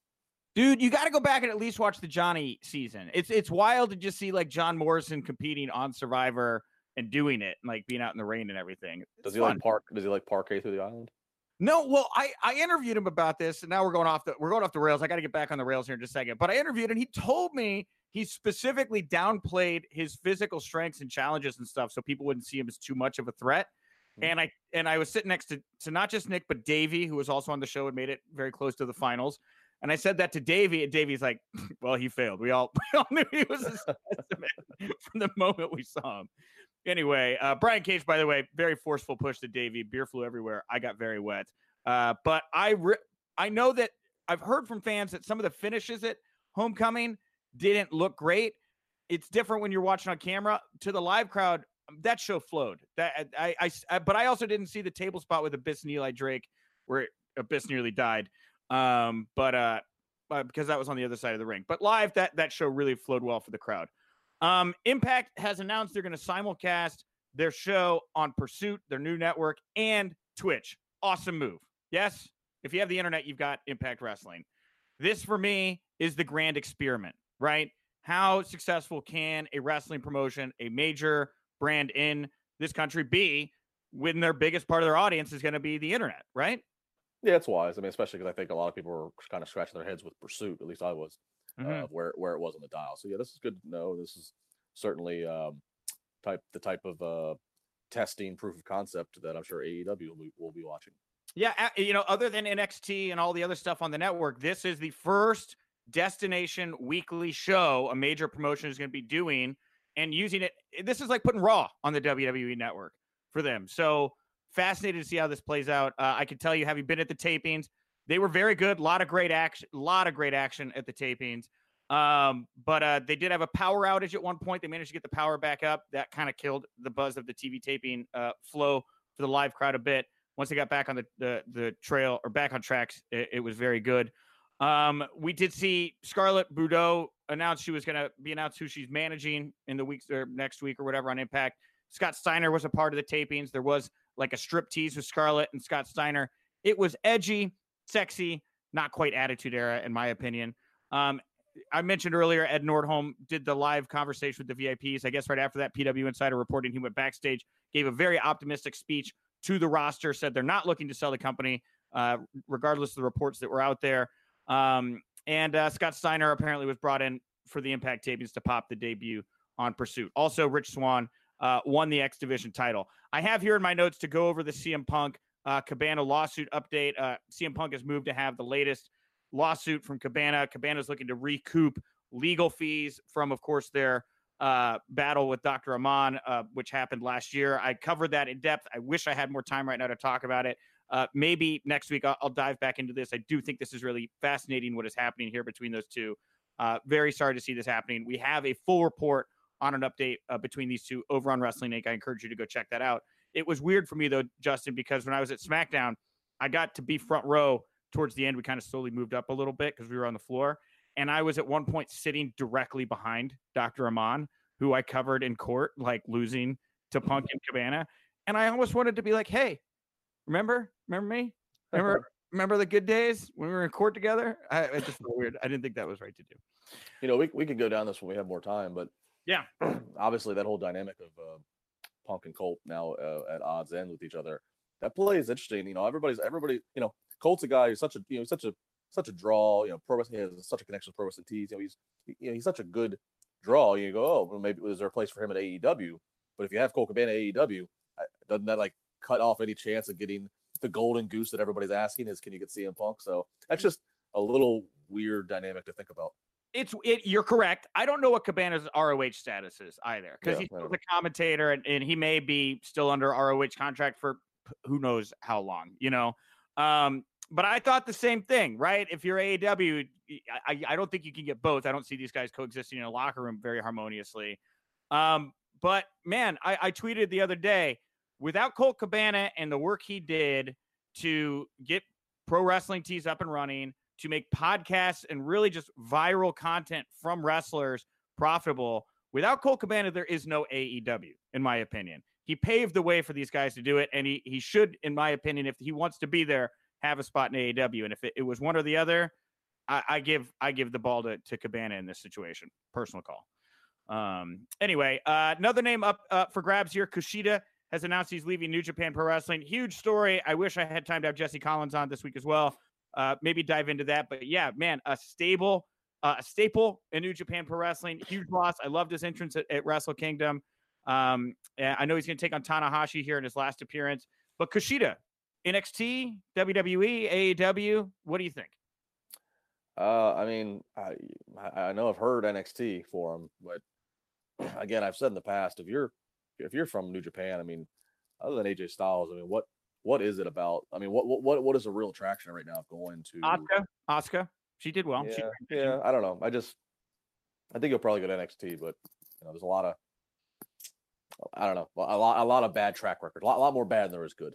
Dude, you got to go back and at least watch the Johnny season. It's it's wild to just see like John Morrison competing on Survivor and doing it, and like being out in the rain and everything. It's does he fun. like park? Does he like parkour through the island? No, well, I I interviewed him about this, and now we're going off the we're going off the rails. I got to get back on the rails here in just a second. But I interviewed, and he told me he specifically downplayed his physical strengths and challenges and stuff, so people wouldn't see him as too much of a threat. Mm-hmm. And I and I was sitting next to to not just Nick, but Davey, who was also on the show and made it very close to the finals. And I said that to Davey, and Davey's like, "Well, he failed. We all we all knew he was a specimen from the moment we saw him." Anyway, uh, Brian Cage, by the way, very forceful push to Davey. Beer flew everywhere. I got very wet. Uh, but I re- I know that I've heard from fans that some of the finishes at Homecoming didn't look great. It's different when you're watching on camera. To the live crowd, that show flowed. That I, I, I but I also didn't see the table spot with Abyss and Eli Drake where Abyss nearly died. Um, but uh, uh, because that was on the other side of the ring. But live, that that show really flowed well for the crowd. Um, Impact has announced they're going to simulcast their show on Pursuit, their new network, and Twitch. Awesome move. Yes, if you have the internet, you've got Impact Wrestling. This for me is the grand experiment, right? How successful can a wrestling promotion, a major brand in this country be when their biggest part of their audience is going to be the internet, right? Yeah, it's wise. I mean, especially because I think a lot of people were kind of scratching their heads with Pursuit. At least I was mm-hmm. uh, where where it was on the dial. So yeah, this is good to know. This is certainly um, type the type of uh, testing proof of concept that I'm sure AEW will be, will be watching. Yeah, you know, other than NXT and all the other stuff on the network, this is the first destination weekly show a major promotion is going to be doing and using it. This is like putting Raw on the WWE network for them. So fascinated to see how this plays out. Uh, I can tell you, having been at the tapings, they were very good. A lot of great action. A lot of great action at the tapings. Um, but uh, they did have a power outage at one point. They managed to get the power back up. That kind of killed the buzz of the TV taping uh, flow for the live crowd a bit. Once they got back on the the, the trail or back on tracks, it, it was very good. Um, we did see Scarlett Bordeaux announce she was going to be announced who she's managing in the weeks or next week or whatever on Impact. Scott Steiner was a part of the tapings. There was like a strip tease with Scarlett and Scott Steiner. It was edgy, sexy, not quite attitude era, in my opinion. Um, I mentioned earlier, Ed Nordholm did the live conversation with the VIPs. I guess right after that, PW Insider reporting he went backstage, gave a very optimistic speech to the roster, said they're not looking to sell the company, uh, regardless of the reports that were out there. Um, and uh, Scott Steiner apparently was brought in for the Impact tapings to pop the debut on Pursuit. Also, Rich Swan uh, won the X Division title. I have here in my notes to go over the CM Punk uh, Cabana lawsuit update. Uh, CM Punk has moved to have the latest lawsuit from Cabana. Cabana is looking to recoup legal fees from, of course, their uh, battle with Dr. Amann, uh, which happened last year. I covered that in depth. I wish I had more time right now to talk about it. Uh, maybe next week I'll, I'll, dive back into this. I do think this is really fascinating what is happening here between those two. Uh, very sorry to see this happening. We have a full report on an update uh, between these two over on Wrestling Inc. I encourage you to go check that out. It was weird for me though, Justin, because when I was at SmackDown, I got to be front row towards the end. We kind of slowly moved up a little bit because we were on the floor, and I was at one point sitting directly behind Dr. Amann, who I covered in court, like losing to Punk and Cabana, and I almost wanted to be like, "Hey, remember, remember me? Remember, remember the good days when we were in court together?" I, it just felt weird. I didn't think that was right to do. You know, we we could go down this when we have more time, but yeah, obviously that whole dynamic of uh, Punk and Colt now uh, at odds end with each other. That play is interesting. You know, everybody's everybody. You know, Colt's a guy who's such a you know such a such a draw. You know, pro wrestling has such a connection with pro wrestling tees. You know, he's you know he's such a good draw. You go, oh, well, maybe is there a place for him at AEW? But if you have Colt Cabana at AEW, doesn't that like cut off any chance of getting the golden goose that everybody's asking? Is can you get CM Punk? So that's just a little weird dynamic to think about it's it, you're correct. I don't know what Cabana's ROH status is either because yeah, he's a commentator and, and he may be still under ROH contract for who knows how long, you know. Um, but I thought the same thing, right? If you're AEW, I, I don't think you can get both. I don't see these guys coexisting in a locker room very harmoniously. Um, but man, I, I tweeted the other day without Colt Cabana and the work he did to get pro wrestling tees up and running to make podcasts and really just viral content from wrestlers profitable. Without Colt Cabana, there is no AEW, in my opinion. He paved the way for these guys to do it, and he he should, in my opinion, if he wants to be there, have a spot in AEW. And if it, it was one or the other, I, I, give I give the ball to, to Cabana in this situation. Personal call. Um. Anyway, uh, another name up uh, for grabs here. Kushida has announced he's leaving New Japan Pro Wrestling. Huge story. I wish I had time to have Jesse Collins on this week as well uh, maybe dive into that. But yeah, man, a stable, uh, a staple in New Japan Pro Wrestling. Huge loss. I loved his entrance at, at Wrestle Kingdom. Um, I know he's going to take on Tanahashi here in his last appearance. But Kushida, NXT, WWE, AEW, what do you think? Uh, I mean, I I know I've heard NXT for him, but again, I've said in the past, if you're if you're from New Japan, I mean, other than AJ Styles, I mean, what what is it about? I mean, what what what is the real attraction right now going to Oscar? Oscar, she did well. Yeah, she, yeah. I don't know. I just I think you'll probably go to NXT, but you know, there's a lot of I don't know, a lot a lot of bad track record, a lot, a lot more bad than there is good.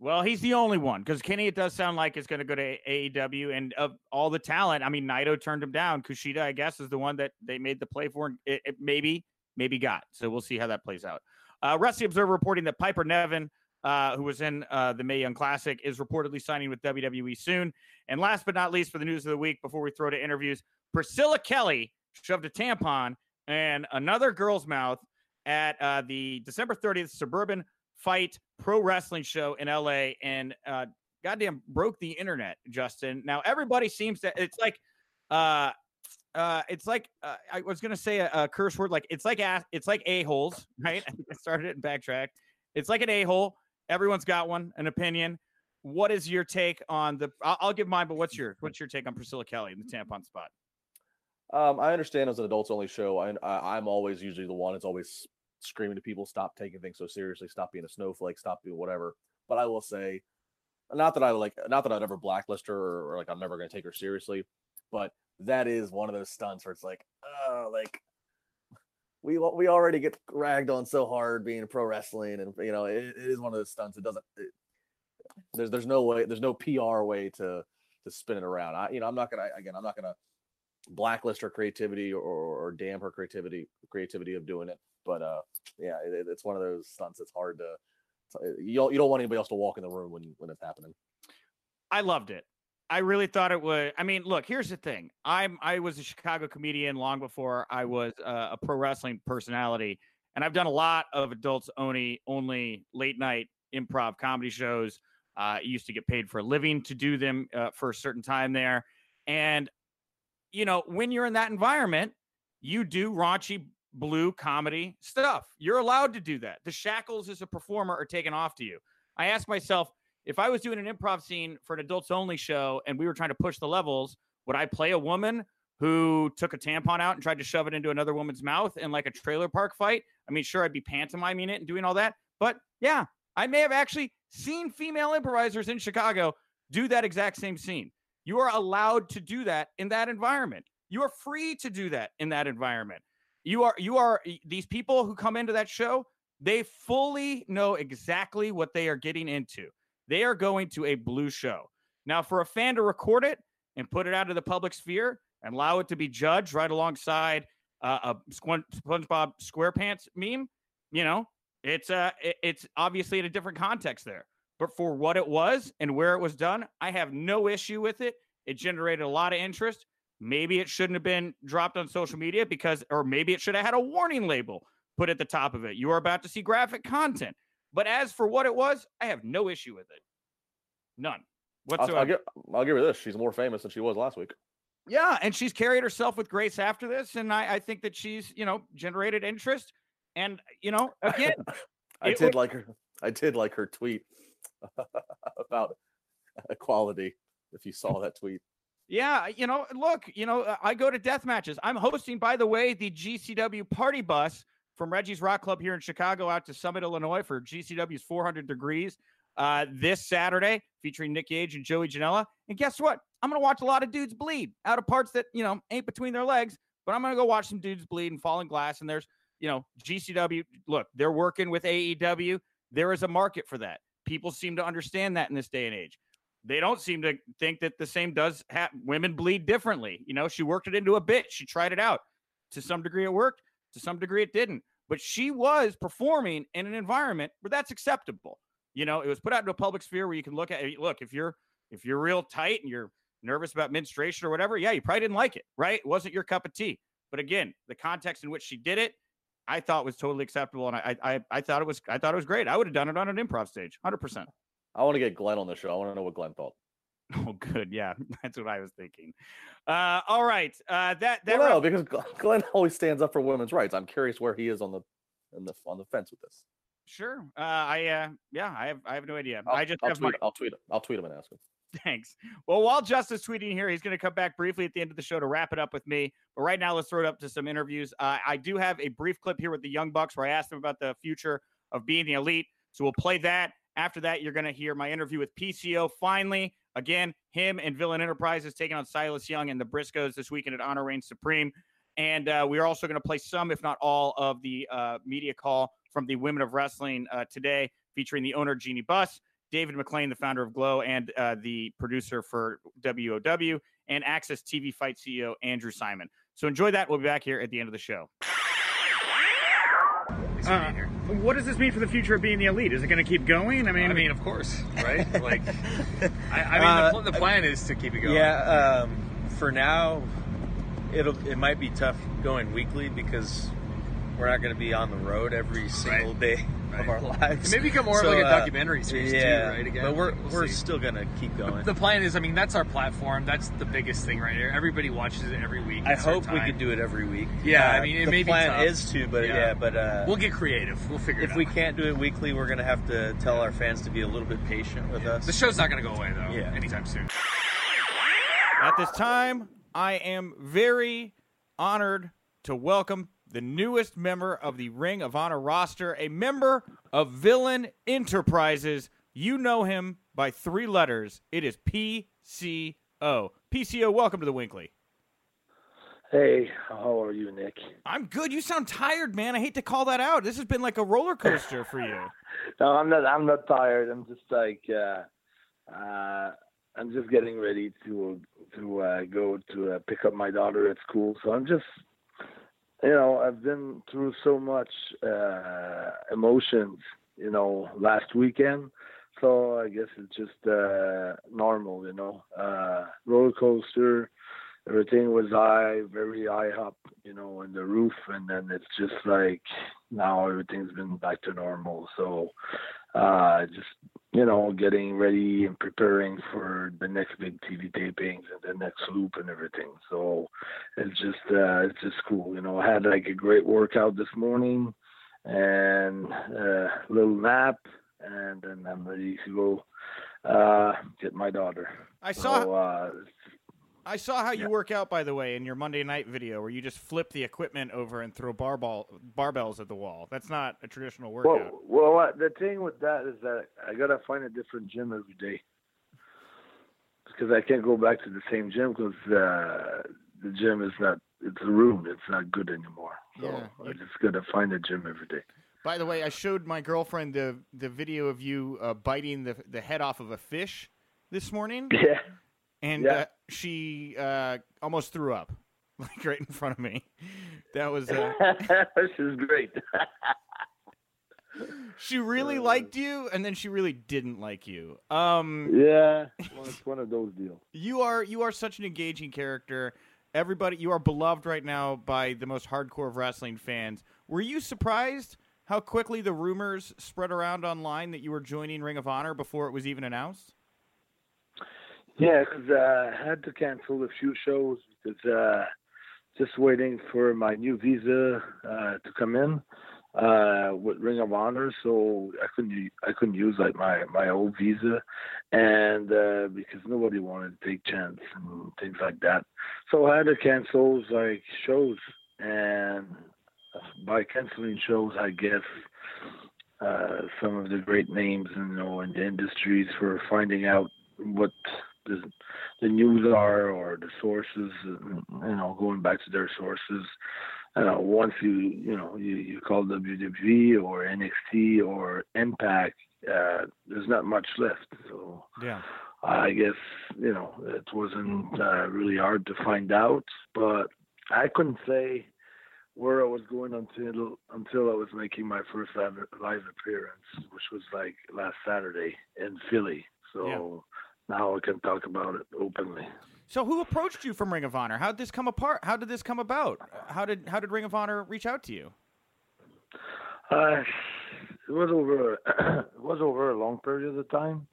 Well, he's the only one because Kenny, it does sound like it's going to go to AEW, and of all the talent, I mean, Naito turned him down. Kushida, I guess, is the one that they made the play for, it, it maybe maybe got. So we'll see how that plays out. Uh, Wrestling Observer reporting that Piper Niven, uh, who was in uh, the Mae Young Classic, is reportedly signing with WWE soon. And last but not least, for the news of the week, before we throw to interviews, Priscilla Kelly shoved a tampon and another girl's mouth at uh, the December 30th Suburban Fight Pro Wrestling Show in LA and uh, goddamn broke the internet, Justin. Now, everybody seems to, it's like, uh, uh, it's like uh, I was gonna say a, a, curse word, like it's like a, it's like a holes, right? I started it and backtracked. It's like an a hole. Everyone's got one, an opinion. What is your take on the? I'll, I'll give mine, but what's your what's your take on Priscilla Kelly in the tampon spot? Um, I understand as an adults only show. I, I I'm always usually the one that's always screaming to people, stop taking things so seriously, stop being a snowflake, stop doing whatever. But I will say, not that I like, not that I'd ever blacklist her or, or like I'm never going to take her seriously, but that is one of those stunts where it's like, oh, like we we already get ragged on so hard being pro wrestling, and you know it, it is one of those stunts. It doesn't. It, there's there's no way there's no PR way to to spin it around. I you know I'm not gonna again I'm not gonna blacklist her creativity or, or damn her creativity creativity of doing it. But uh yeah, it, it's one of those stunts. It's hard to you don't you don't want anybody else to walk in the room when when it's happening. I loved it. I really thought it would. I mean, look, here's the thing. I'm I was a Chicago comedian long before I was a, a pro wrestling personality, and I've done a lot of adults only only late night improv comedy shows. Uh, used to get paid for a living to do them uh, for a certain time there, and you know when you're in that environment, you do raunchy blue comedy stuff. You're allowed to do that. The shackles as a performer are taken off to you. I ask myself, if I was doing an improv scene for an adults only show and we were trying to push the levels, would I play a woman who took a tampon out and tried to shove it into another woman's mouth in like a trailer park fight? I mean, sure, I'd be pantomiming it and doing all that, but yeah, I may have actually seen female improvisers in Chicago do that exact same scene. You are allowed to do that in that environment. You are free to do that in that environment. You are you are these people who come into that show, they fully know exactly what they are getting into. They are going to a blue show. Now, for a fan to record it and put it out of the public sphere and allow it to be judged right alongside uh, a SpongeBob SquarePants meme, you know, it's uh, it's obviously in a different context there. But for what it was and where it was done, I have no issue with it. It generated a lot of interest. Maybe it shouldn't have been dropped on social media because, or maybe it should have had a warning label put at the top of it. You are about to see graphic content. But as for what it was, I have no issue with it. None whatsoever. I'll, I'll, give, I'll give her this. She's more famous than she was last week. Yeah, and she's carried herself with grace after this, and I, I think that she's you know generated interest, and you know again, I did like her. I did like her tweet about equality. If you saw that tweet, yeah, you know, look, you know, I go to death matches. I'm hosting, by the way, the GCW party bus from Reggie's Rock Club here in Chicago out to Summit, Illinois for GCW's 400 Degrees uh, this Saturday, featuring Nick Gage and Joey Janela. And guess what? I'm going to watch a lot of dudes bleed out of parts that, you know, ain't between their legs, but I'm going to go watch some dudes bleed and fall in glass. And there's, you know, GCW, look, they're working with AEW. There is a market for that. People seem to understand that in this day and age. They don't seem to think that the same does have women bleed differently. You know, she worked it into a bit. She tried it out. To some degree, it worked. To some degree, it didn't but she was performing in an environment where that's acceptable. You know, it was put out into a public sphere where you can look at look if you're if you're real tight and you're nervous about menstruation or whatever, yeah, you probably didn't like it, right? It wasn't your cup of tea. But again, the context in which she did it, I thought was totally acceptable, and I I I thought it was I thought it was great. I would have done it on an improv stage, hundred percent. I want to get Glenn on the show. I want to know what Glenn thought. Oh, good. Yeah, that's what I was thinking. Uh, all right. Uh, that that well, no, because Glenn always stands up for women's rights. I'm curious where he is on the on the on the fence with this. Sure. Uh, I uh, yeah, I have I have no idea. I'll, I just I'll have tweet. my... I'll tweet. I'll tweet him and ask him. Thanks. Well, while Justice tweeting here, he's going to come back briefly at the end of the show to wrap it up with me. But right now, let's throw it up to some interviews. Uh, I do have a brief clip here with the Young Bucks where I asked them about the future of being the elite. So we'll play that. After that, you're going to hear my interview with PCO. Finally, again, him and Villain Enterprises taking on Silas Young and the Briscoes this weekend at Honor Reign Supreme. And uh, we are also going to play some, if not all, of the uh, media call from the Women of Wrestling uh, today, featuring the owner, Jeanie Buss, David McLane, the founder of Glow, and uh, the producer for WOW, and AXS TV Fight CEO, Andrew Simon. So enjoy that. We'll be back here at the end of the show. What does this mean for the future of being the elite? Is it going to keep going? I mean, I mean, of course, right? like, I, I mean, uh, the, the, plan is to keep it going. Yeah. Um, for now, it'll it might be tough going weekly because we're not going to be on the road every single right. day right. of our lives. It may become more so, of like a uh, documentary series yeah, too, right? Again, but we're we'll we're see. still going to keep going. The plan is, I mean, that's our platform. That's the biggest thing right here. Everybody watches it every week. I It's our hope we time. could do it every week. Yeah, I Uh, mean, it the may be plan tough. is to, but Yeah. yeah, but uh, We'll get creative. We'll figure it if out. we can't do it weekly, we're going to have to tell our fans to be a little bit patient with us. the show's not going to go away though. Yeah. anytime soon. At this time, I am very, honored to welcome the newest member of the Ring of Honor roster, a member of Villain Enterprises. You know him by three letters. It is PCO. PCO, welcome to the WINCLY. Hey, how are you, Nick? I'm good. You sound tired, man. I hate to call that out. This has been like a roller coaster for you. No, I'm not. I'm not tired. I'm just like, uh, uh, I'm just getting ready to to uh, go to uh, pick up my daughter at school. So I'm just, you know, I've been through so much uh, emotions, you know, last weekend. So I guess it's just uh, normal, you know, uh, roller coaster everything was high, very high up, you know, in the roof, and then it's just like now everything's been back to normal. So, uh, just you know, getting ready and preparing for the next big TV tapings and the next loop and everything. So, it's just uh, it's just cool, you know. I had like a great workout this morning and uh, a little nap, and then I'm ready to go uh, get my daughter. I saw. So, uh, I saw how you work out, by the way, in your Monday night video, where you just flip the equipment over and throw barbell barbells at the wall. That's not a traditional workout. Well, well, the thing with that is that I gotta find a different gym every day because I can't go back to the same gym because uh, the gym is not. It's a room. It's not good anymore. So Yeah, I just gotta find a gym every day. By the way, I showed my girlfriend the the video of you uh, biting the the head off of a fish this morning, Yeah. and Yeah. uh, she uh, almost threw up, like right in front of me. That was. Uh, this is great. she really liked you, and then she really didn't like you. Um, yeah, well, it's one of those deals. you are you are such an engaging character. Everybody, you are beloved right now by the most hardcore of wrestling fans. Were you surprised how quickly the rumors spread around online that you were joining Ring of Honor before it was even announced? Yeah, 'cause uh, I had to cancel a few shows because uh, just waiting for my new visa uh, to come in uh, with Ring of Honor, so I couldn't I couldn't use like my my old visa, and uh, because nobody wanted to take chance and things like that, so I had to cancel like shows, and by canceling shows, I guess uh, some of the great names you know in the industries for finding out what the, the news are or the sources, you know, going back to their sources. Know, once you you know you, you call WWE or NXT or Impact, uh, there's not much left. So Yeah. I guess you know it wasn't uh, really hard to find out, but I couldn't say where I was going until until I was making my first live, live appearance, which was like last Saturday in Philly. So now I can talk about it openly. So who approached you from Ring of Honor? How did this come apart? How did this come about? How did how did Ring of Honor reach out to you? Uh, it was over. it was over a long period of time.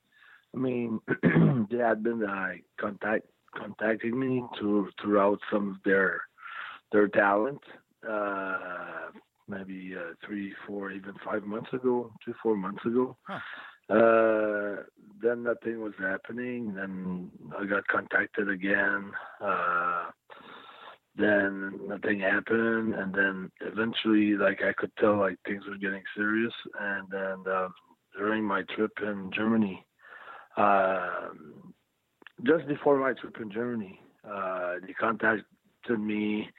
I mean, they had been uh, contact contacting me to throughout some of their their talent. Uh, maybe uh, three, four, even five months ago, two, four months ago. Huh. Uh, then nothing was happening. Then I got contacted again. Uh, then nothing happened, and then eventually, like I could tell, like things were getting serious. And then um, during my trip in Germany, um, just before my trip in Germany, uh, they contacted me,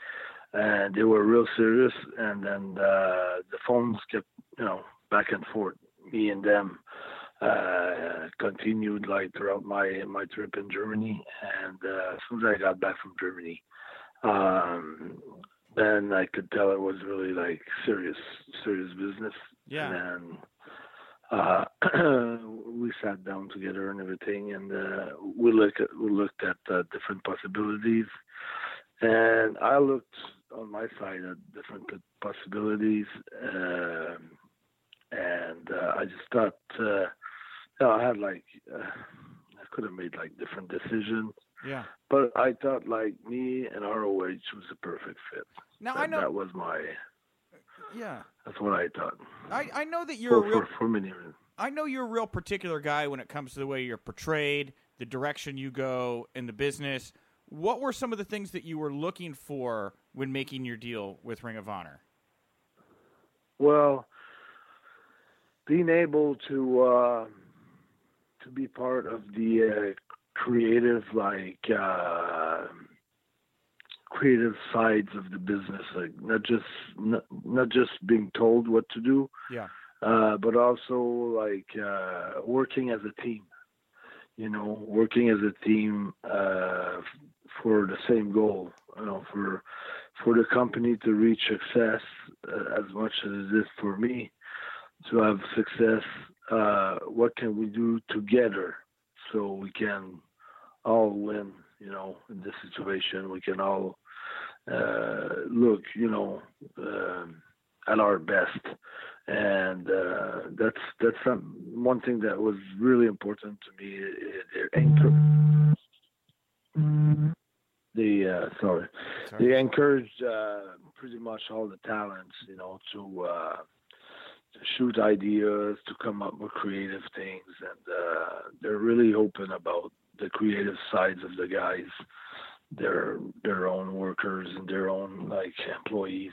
and they were real serious. And then uh, the phones kept, you know, back and forth, me and them uh, continued like throughout my my trip in Germany. And uh, as soon as I got back from Germany, um, then I could tell it was really like serious, serious business. Yeah. And uh, we sat down together and everything, and uh, we looked at we looked at uh, different possibilities, and I looked on my side at different possibilities, um, and uh, I just thought, uh, you know, I had like uh, I could have made like different decisions. Yeah. But I thought like me and ROH was a perfect fit. Now that, I know. that was my Yeah. that's what I thought. I, I know that you're For, a real for, for many reasons. I know you're a real particular guy when it comes to the way you're portrayed, the direction you go in the business. what were some of the things that you were looking for when making your deal with Ring of Honor? Well, being able to uh, to be part of the uh, creative, like uh, creative sides of the business, like not just not, not just being told what to do, Yeah. uh, but also like uh, working as a team. You know, working as a team uh, f- for the same goal. You know, for for the company to reach success uh, as much as it is for me to have success. Uh, what can we do together so we can all win? You know, in this situation, we can all uh, look, you know, um, at our best, and uh, that's that's some, one thing that was really important to me. It, it encour- the uh, sorry, Sorry. they encouraged uh, pretty much all the talents, you know, to uh, to shoot ideas, to come up with creative things, and uh, they're really open about the creative sides of the guys, their their own workers and their own like employees,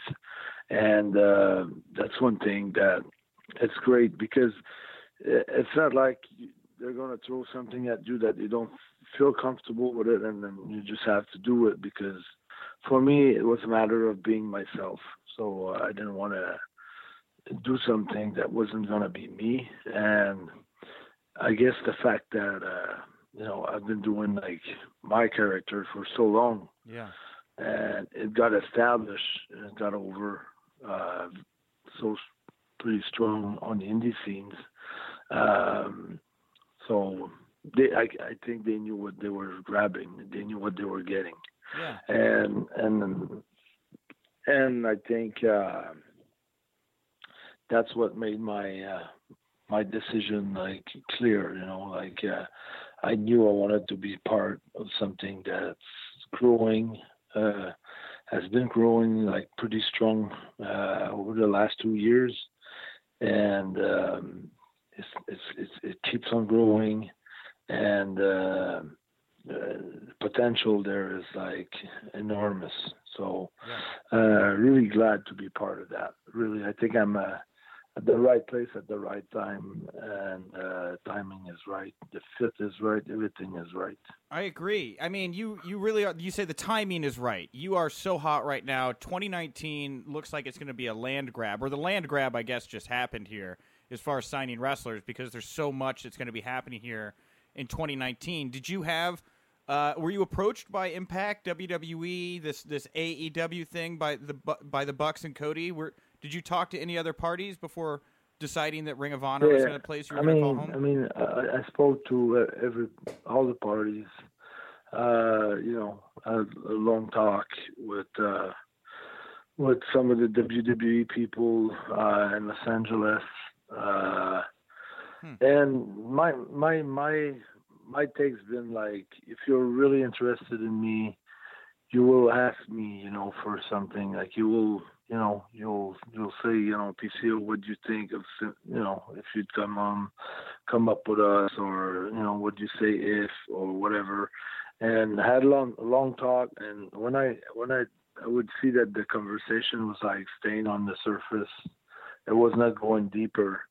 and uh, that's one thing that it's great because it's not like they're gonna throw something at you that you don't feel comfortable with it, and then you just have to do it because for me it was a matter of being myself. So uh, I didn't want to do something that wasn't gonna be me, and I guess the fact that uh, you know I've been doing like my character for so long, Yeah. and it got established and it got over uh, so pretty strong on the indie scenes. Um, so they, I, I think they knew what they were grabbing. They knew what they were getting, Yeah. and and and I think uh, that's what made my uh, my decision like clear. You know, like uh, I knew I wanted to be part of something that's growing. Uh, has been growing like pretty strong uh, over the last two years, and um, it's, it's, it's, it keeps on growing, and uh, uh, potential there is like enormous. So, uh, really glad to be part of that. Really, I think I'm uh, at the right place at the right time, and uh, timing is right. The fit is right. Everything is right. I agree. I mean, you you really are. You say the timing is right. You are so hot right now. 2019 looks like it's going to be a land grab, or the land grab, I guess, just happened here as far as signing wrestlers because there's so much that's going to be happening here in 2019. Did you have? Uh, were you approached by Impact, WWE, this this AEW thing by the by the Bucks and Cody? Were did you talk to any other parties before deciding that Ring of Honor was going to place you I going to mean, call home? I mean, I, I spoke to uh, every all the parties. Uh, you know, had a long talk with uh, with some of the WWE people uh, in Los Angeles, uh, Hmm. and my my my my take's been like, if you're really interested in me, you will ask me, you know, for something. Like you will, you know, you'll you'll say, you know, PCO, what do you think of, you know, if you'd come on, come up with us, or you know, what do you say if, or whatever. And had a long long talk, and when I when I I would see that the conversation was like staying on the surface, it was not going deeper.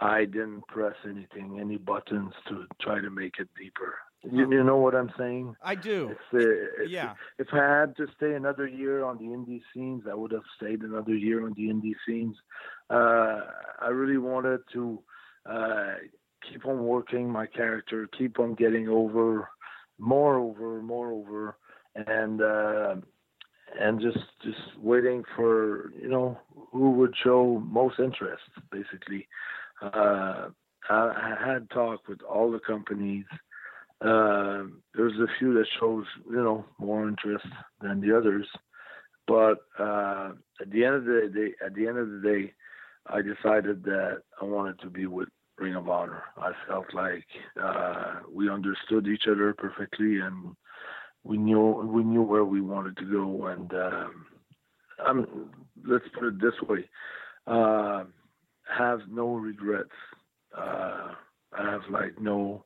I didn't press anything, any buttons to try to make it deeper. You, you know what I'm saying? I do. It's, uh, it's, Yeah. If I had to stay another year on the indie scenes, I would have stayed another year on the indie scenes. Uh, I really wanted to uh, keep on working my character, keep on getting over, more over, more over, and uh, and just just waiting for you know who would show most interest, basically. Uh, I, I had talked with all the companies. Uh, there's a few that shows you know more interest than the others, but uh, at the end of the day, at the end of the day, I decided that I wanted to be with Ring of Honor. I felt like uh, we understood each other perfectly, and we knew we knew where we wanted to go. And um, I'm let's put it this way: uh, have no regrets. Uh, I have like no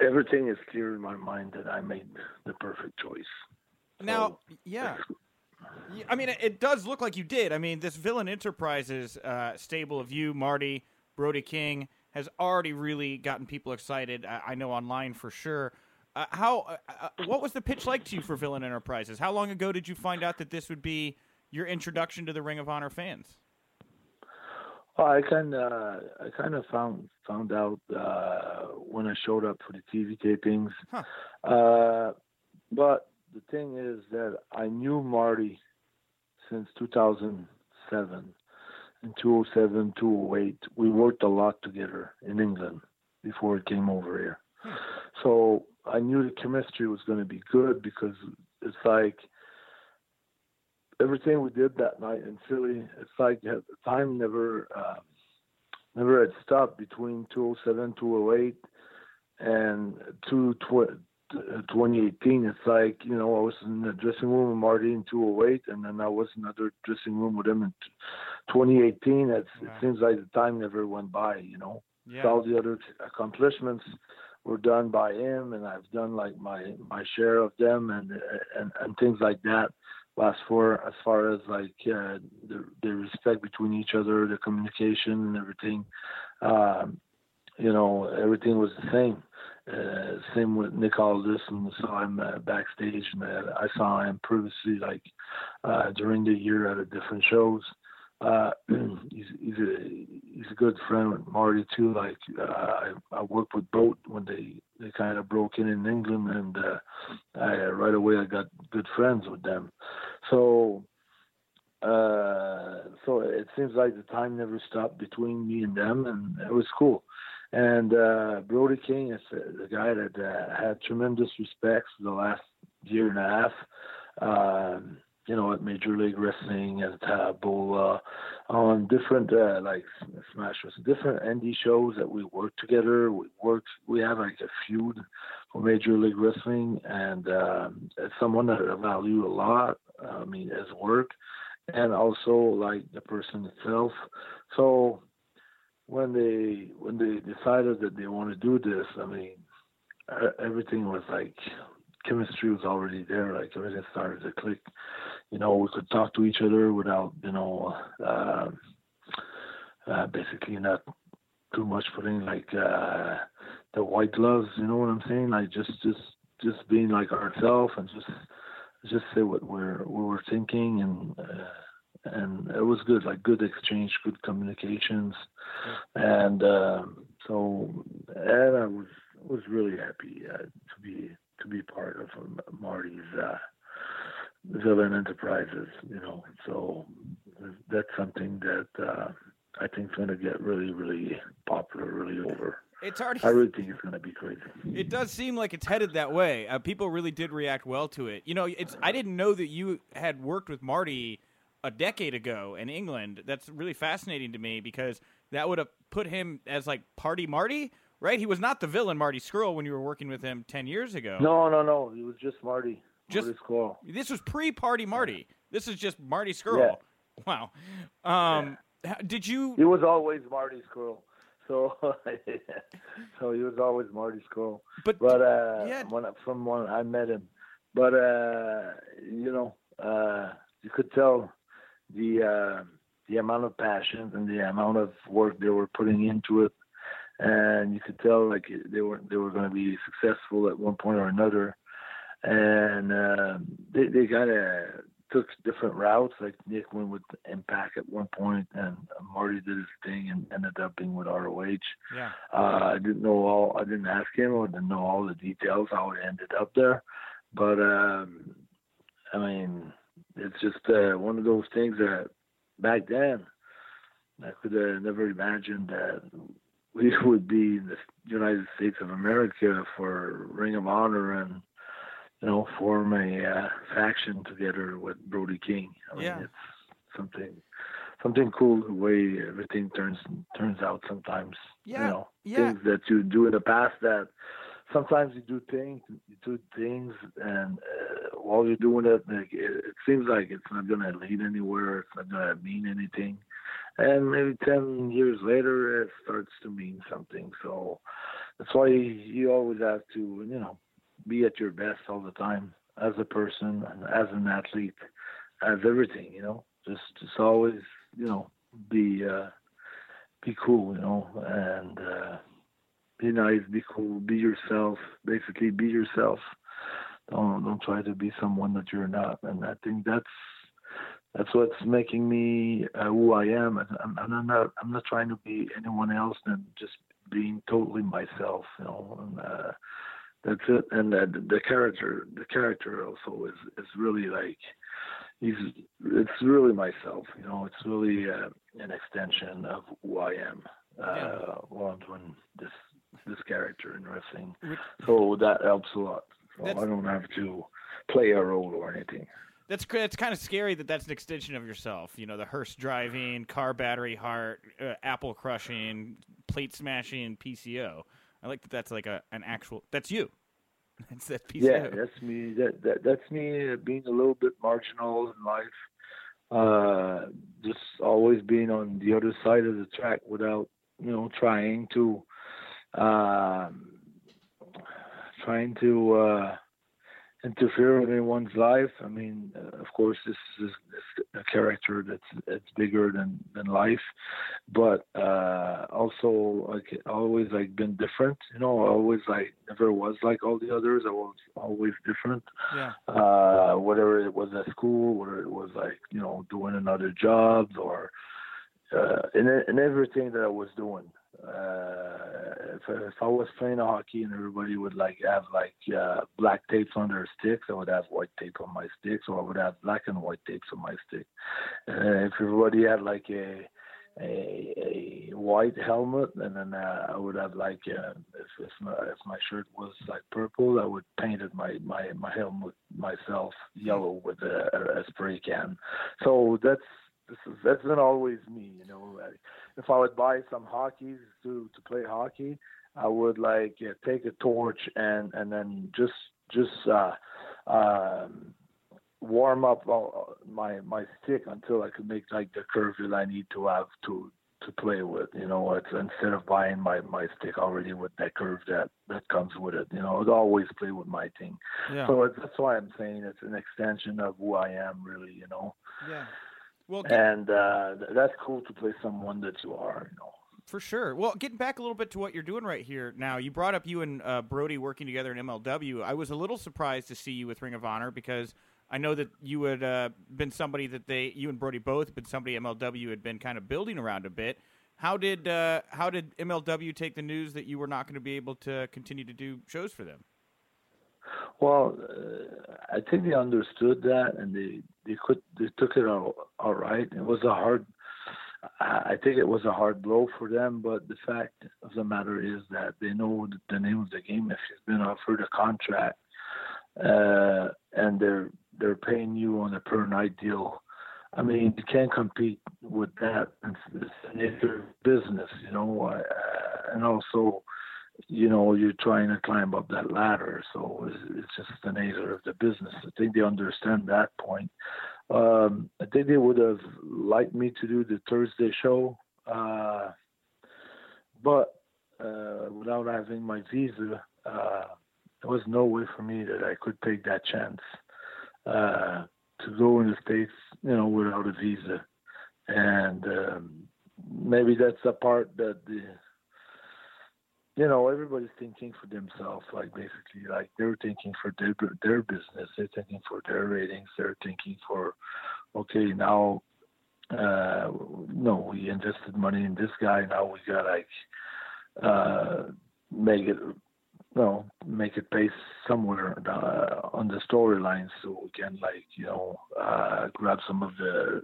everything is clear in my mind that I made the perfect choice. Now, yeah. Yeah, I mean, it, it does look like you did. I mean, this Villain Enterprises uh, stable of you, Marty, Brody King, has already really gotten people excited. I, I know online for sure. Uh, how? Uh, uh, what was the pitch like to you for Villain Enterprises? How long ago did you find out that this would be your introduction to the Ring of Honor fans? Oh, I kind of, I kind of found found out uh, when I showed up for the TV tapings. Huh. Uh, but the thing is that I knew Marty since 2007. In 2007, 2008, we worked a lot together in England before it came over here. So I knew the chemistry was going to be good because it's like everything we did that night in Philly. It's like the time never, uh, never had stopped between 2007, 2008, and two, 2018, it's like, you know, I was in the dressing room with Marty in 208, and then I was in another dressing room with him in 2018. It's, It seems like the time never went by, you know. Yeah. All the other accomplishments were done by him, and I've done like my my share of them, and and and things like that. As for as far as like uh, the the respect between each other, the communication, and everything, um, you know, everything was the same. Uh, same with Nick Aldis, and saw him uh, backstage, and I saw him previously, like uh, during the year at a different shows. Uh, he's he's a he's a good friend with Marty too. Like uh, I I worked with Boat when they they kind of broke in in England, and uh, I right away I got good friends with them. So uh, so it seems like the time never stopped between me and them, and it was cool. And uh, Brody King is the guy that uh, had tremendous respect the last year and a half. Um, you know, at Major League Wrestling, Taboo, uh, on different uh, like Smash Wrestling, different indie shows that we work together. We work, we have like a feud for Major League Wrestling, and um, it's someone that I value a lot. I mean, his work, and also like the person itself. So when they when they decided that they want to do this, I mean, everything was like chemistry was already there. Like everything started to click. You know, we could talk to each other without you know, uh, uh, basically not too much putting like uh, the white gloves. You know what I'm saying? Like just just just being like ourselves and just just say what we're what we're thinking and. Uh, and it was good, like good exchange, good communications, and um, so and I was was really happy uh, to be to be part of Marty's uh, Villain Enterprises, you know. So that's something that uh, I think is going to get really, really popular, really over. It's already. I really think it's going to be crazy. It does seem like it's headed that way. Uh, people really did react well to it. You know, it's. I didn't know that you had worked with Marty a decade ago in England. That's really fascinating to me because that would have put him as like Party Marty, right? He was not the villain Marty Scurll when you were working with him ten years ago. No, no, no. It was just Marty. Just. This was pre-Party Marty. This is just Marty Scurll. Wow. Um, yeah. Did you? He was always Marty Scurll. So, so he was always Marty Scurll. But, but uh, yeah. when from when I met him, but uh, you know, uh, you could tell the uh, the amount of passion and the amount of work they were putting into it, and you could tell like they were they were going to be successful at one point or another, and uh, they they kind of took different routes. Like Nick went with Impact at one point, and Marty did his thing and ended up being with ROH. Yeah, uh, I didn't know all. I didn't ask him. I didn't know all the details how it ended up there, but um, I mean it's just uh, one of those things that back then I could have never imagined that we would be in the United States of America for Ring of Honor and you know form a uh, faction together with Brody King. I mean, Yeah. it's something something cool the way everything turns turns out sometimes. Yeah, You know, yeah. things that you do in the past that sometimes you do things, you do things, and uh, while you're doing it, like, it, it seems like it's not gonna lead anywhere. It's not gonna mean anything, and maybe ten years later, it starts to mean something. So, that's why you always have to, you know, be at your best all the time as a person, and as an athlete, as everything. You know, just just always, you know, be uh, be cool. You know, and uh, be nice, be cool, be yourself. Basically, be yourself. Don't don't try to be someone that you're not. And I think that's that's what's making me uh, who I am. And I'm, I'm not I'm not trying to be anyone else than just being totally myself. You know, and, uh, that's it. And uh, the character the character also is is really like he's it's really myself. You know, it's really uh, an extension of who I am. Uh, yeah. while I'm doing this this character in wrestling, so that helps a lot. So I don't have to play a role or anything. That's that's kind of scary that that's an extension of yourself. You know, the hearse driving, car battery heart, uh, apple crushing, plate smashing, PCO. I like that. That's like a an actual. That's you. That's that piece. Yeah, that's me. That, that that's me being a little bit marginal in life. Uh, just always being on the other side of the track without you know trying to um, trying to uh, interfere with anyone's life. I mean, uh, of course, this is a character that's that's bigger than than life, but uh, also like always like been different. You know, always like never was like all the others. I was always different. Yeah. Uh, whether it was at school, whether it was like you know doing another job or uh, in in everything that I was doing uh, if, if I was playing hockey and everybody would like have like uh, black tapes on their sticks, I would have white tape on my sticks, or I would have black and white tapes on my stick. And if everybody had like a a, a white helmet, and then uh, I would have like uh, if if my, if my shirt was like purple, I would paint it my my my helmet myself yellow with a, a spray can. So that's this is that's been always me, you know. If I would buy some hockey to to play hockey, I would like yeah, take a torch and and then just just uh, um, warm up my my stick until I could make like the curve that I need to have to to play with. You know, it's instead of buying my my stick already with that curve that that comes with it. You know, I'd always play with my thing. Yeah. So it's, that's why I'm saying it's an extension of who I am, really. You know. Yeah. Well, get, and uh, that's cool to play someone that you are, you know. For sure. Well, getting back a little bit to what you're doing right here now, you brought up you and uh, Brody working together in MLW. I was a little surprised to see you with Ring of Honor because I know that you had uh, been somebody that they, you and Brody both, but somebody MLW had been kind of building around a bit. How did uh, how did MLW take the news that you were not going to be able to continue to do shows for them? Well, uh, I think they understood that, and they they could they took it all all right. It was a hard. I think it was a hard blow for them, but the fact of the matter is that they know the name of the game. If you've been offered a contract, uh, and they're they're paying you on a per night deal, I mean you can't compete with that. It's, it's their business, you know, uh, and also you know, you're trying to climb up that ladder. So it's, just the nature of the business. I think they understand that point. Um, I think they would have liked me to do the Thursday show, uh, but uh, without having my visa, uh, there was no way for me that I could take that chance uh, to go in the states, you know, without a visa. And um, maybe that's the part that the you know, everybody's thinking for themselves. Like basically, like they're thinking for their their business. They're thinking for their ratings. They're thinking for, okay, now, uh, no, we invested money in this guy. Now we got like, uh, make it, no, make it pay somewhere uh, on the storyline so we can like, you know, uh, grab some of the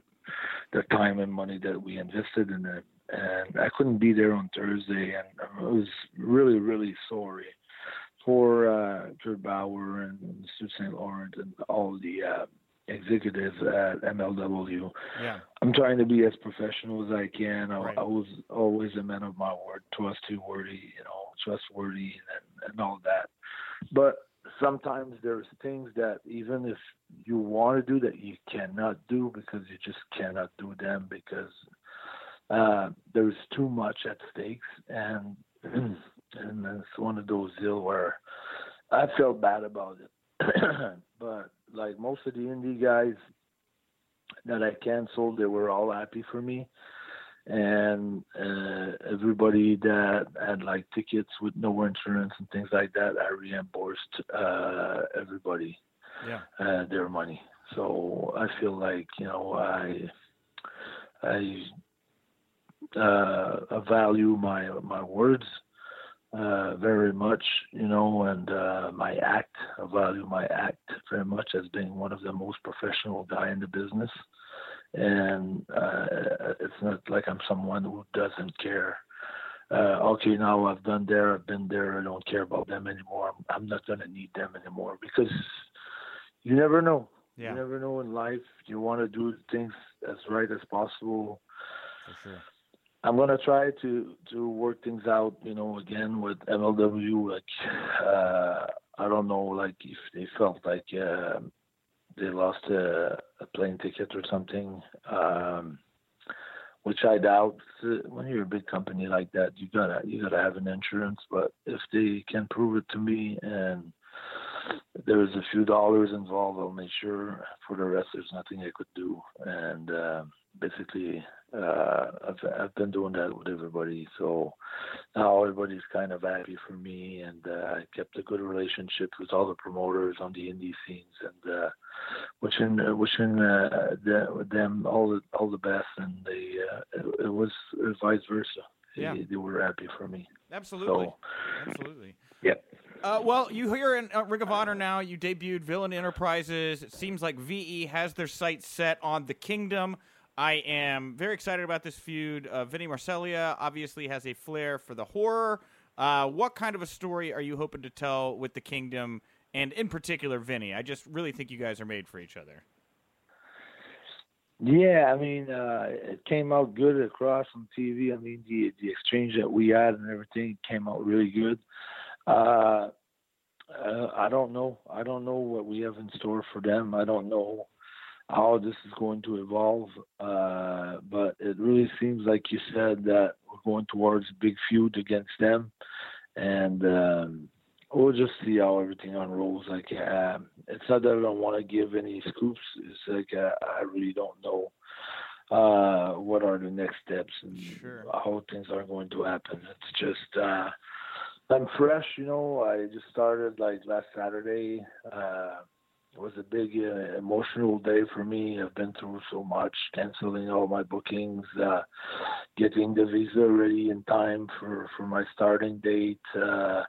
the time and money that we invested in it and I couldn't be there on Thursday, and I was really, really sorry for uh, Court Bauer and Mr. St. Laurent and all the uh, executives at MLW. Yeah. I'm trying to be as professional as I can. I, Right. I was always a man of my word, trustworthy, you know, trustworthy, and, and all that. But sometimes there's things that even if you want to do that you cannot do because you just cannot do them because uh, there's too much at stakes and and it's one of those deals where I felt bad about it. but like most of the indie guys that I canceled, they were all happy for me. And uh, everybody that had like tickets with no insurance and things like that, I reimbursed uh, everybody Yeah. uh, their money. So I feel like you know I I uh, I value my my words uh, very much, you know, and uh, my act. I value my act very much as being one of the most professional guy in the business. And uh, it's not like I'm someone who doesn't care. Uh, okay, now I've done there, I've been there. I don't care about them anymore. I'm, not gonna need them anymore because you never know. Yeah. You never know in life. You want to do things as right as possible. For sure. I'm gonna try to to work things out. You know, again with MLW. Like, uh, I don't know, like if they felt like uh, they lost a, a plane ticket or something, um, which I doubt. When you're a big company like that, you gotta you gotta have an insurance. But if they can prove it to me and there's a few dollars involved, I'll make sure. For the rest, there's nothing I could do. And uh, basically, uh, I've I've been doing that with everybody. So now everybody's kind of happy for me, and uh, I kept a good relationship with all the promoters on the indie scenes, and uh, wishing wishing uh, them all the all the best. And they uh, it, it was vice versa. Yeah. They, they were happy for me. Absolutely. So, Absolutely. Yep. Uh, well, you here in uh, Ring of Honor now. You debuted Villain Enterprises. It seems like VE has their sights set on the Kingdom. I am very excited about this feud. Uh, Vinny Marseglia obviously has a flair for the horror. Uh, what kind of a story are you hoping to tell with the Kingdom, and in particular Vinny? I just really think you guys are made for each other. Yeah, I mean, uh, it came out good across on TV. I mean, the the exchange that we had and everything came out really good. Uh, uh, I don't know. I don't know what we have in store for them. I don't know how this is going to evolve. Uh, but it really seems like you said that we're going towards a big feud against them, and um, we'll just see how everything unrolls. Like, uh, it's not that I don't want to give any scoops. It's like uh, I really don't know uh, what are the next steps and Sure. how things are going to happen. It's just uh, I'm fresh, you know. I just started like last Saturday. It was a big uh, emotional day for me. I've been through so much, canceling all my bookings, uh, getting the visa ready in time for for my starting date. Uh,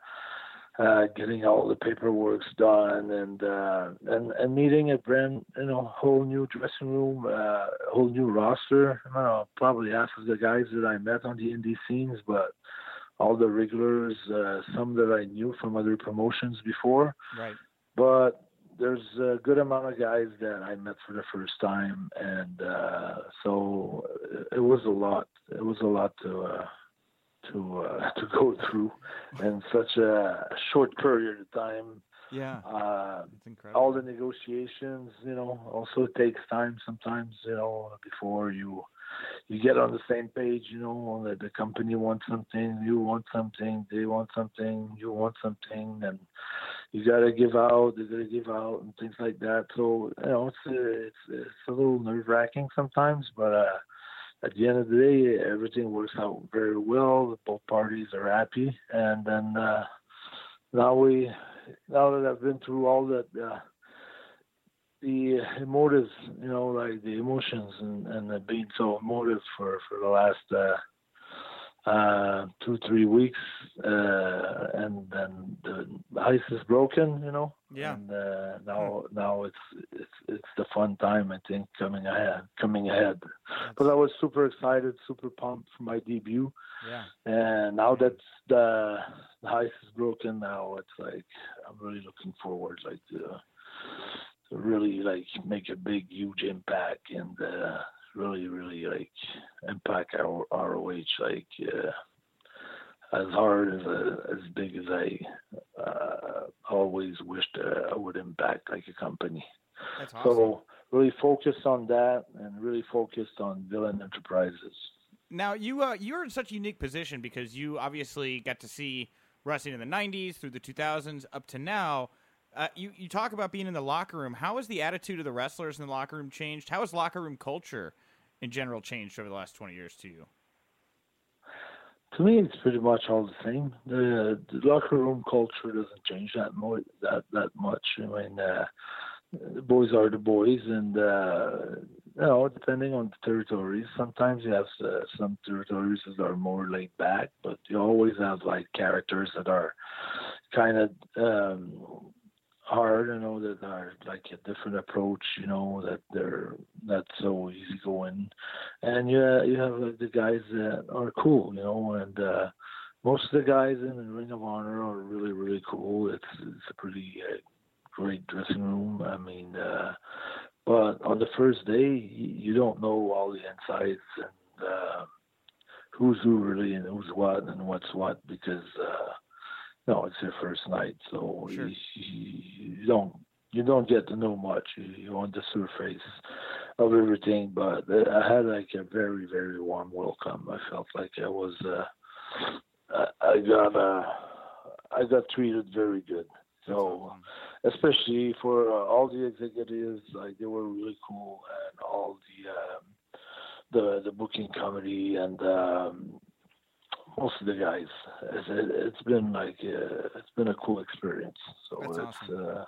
uh, getting all the paperwork done and uh, and and meeting a brand you know whole new dressing room, uh, whole new roster. I know, probably half of the guys that I met on the indie scenes, but all the regulars, uh, some that I knew from other promotions before. Right. But there's a good amount of guys that I met for the first time, and uh, so it was a lot. It was a lot to. Uh, to uh, to go through in such a short period of time. Yeah. Uh, It's incredible. all the negotiations, you know, also takes time sometimes, you know, before you you get on the same page, you know, that the company wants something, you want something, they want something, you want something, and you gotta give out, they gotta give out, and things like that. So you know, it's uh, it's it's a little nerve wracking sometimes, but uh, at the end of the day, everything works out very well. Both parties are happy, and then uh, now we, now that I've been through all that, uh, the emotives, you know, like the emotions, and and uh, being so emotive for for the last. Uh, uh two three weeks uh and then the ice is broken you know Yeah. and uh now now it's it's it's the fun time i think coming ahead coming ahead but i was super excited super pumped for my debut Yeah. and now that the, the ice is broken now it's like i'm really looking forward like to, to really like make a big huge impact and uh really really like impact our roh like uh as hard as uh, as big as I uh, always wished uh, I would impact like a company. That's awesome. So really focused on that and really focused on Villain Enterprises. Now you uh, you're in such a unique position because you obviously got to see wrestling in the '90s through the 2000s up to now. Uh, you you talk about being in the locker room. How has the attitude of the wrestlers in the locker room changed? How has locker room culture in general changed over the last 20 years to you? To me, it's pretty much all the same. The, the locker room culture doesn't change that much. That that much. I mean, uh, the boys are the boys, and uh, you know, depending on the territories, sometimes you have uh, some territories that are more laid back, but you always have like characters that are kind of um, hard, you know, that are like a different approach, you know, that they're not so easygoing, and you uh, you have like the guys that are cool, you know, and uh, most of the guys in the Ring of Honor are really really cool. It's it's a pretty uh, great dressing room. I mean, uh, but on the first day, you don't know all the insights and uh, who's who really and who's what and what's what because uh, no, it's your first night, so Sure. you, you don't you don't get to know much. You, you're on the surface of everything, but uh, I had like a very very warm welcome. I felt like I was uh, I, I got uh, I got treated very good. So especially for uh, all the executives, like they were really cool, and all the um, the the booking committee and um, most of the guys. It's, it's been like uh, it's been a cool experience. So That's it's uh,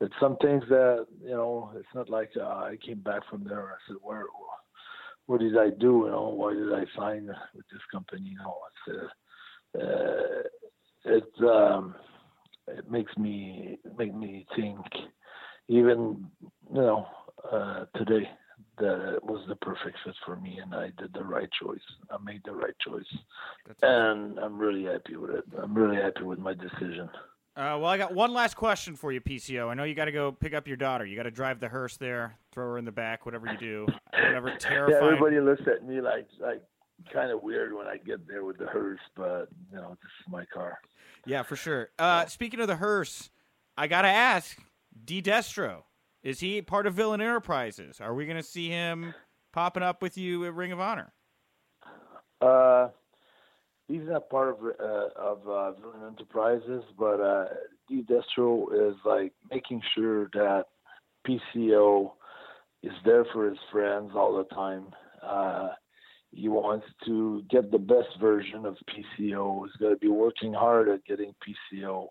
it's some things that you know. It's not like uh, I came back from there. and I said, where what did I do? You know, why did I sign with this company? You know, it's uh, uh, it um, it makes me make me think even you know uh, today that it was the perfect fit for me and I did the right choice. I made the right choice, That's awesome. and I'm really happy with it. I'm really happy with my decision. Uh, well, I got one last question for you, PCO. I know you got to go pick up your daughter. You got to drive the hearse there, throw her in the back, whatever you do. Whatever Yeah, everybody looks at me like like kind of weird when I get there with the hearse, but you know this is my car. Yeah, for sure. Uh, speaking of the hearse, I got to ask, D. Destro, is he part of Villain Enterprises? Are we going to see him popping up with you at Ring of Honor? Uh, he's not part of uh, of uh, Villain Enterprises, but uh, D. Destro is like making sure that PCO is there for his friends all the time. Uh, he wants to get the best version of PCO. He's going to be working hard at getting PCO.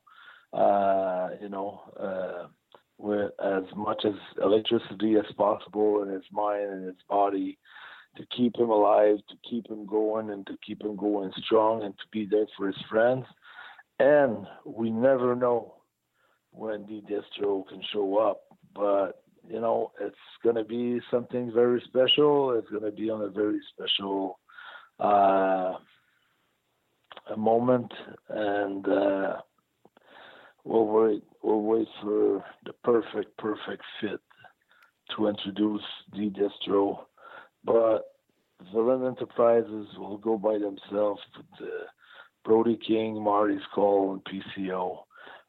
Uh, you know, uh, with as much as electricity as possible in his mind and his body to keep him alive, to keep him going, and to keep him going strong, and to be there for his friends. And we never know when D Destro can show up, but you know it's going to be something very special. It's going to be on a very special uh, a moment, and uh, we'll wait. We'll wait for the perfect, perfect fit to introduce D Destro but Villain Enterprises will go by themselves with Brody King, Marty Scurll, and PCO.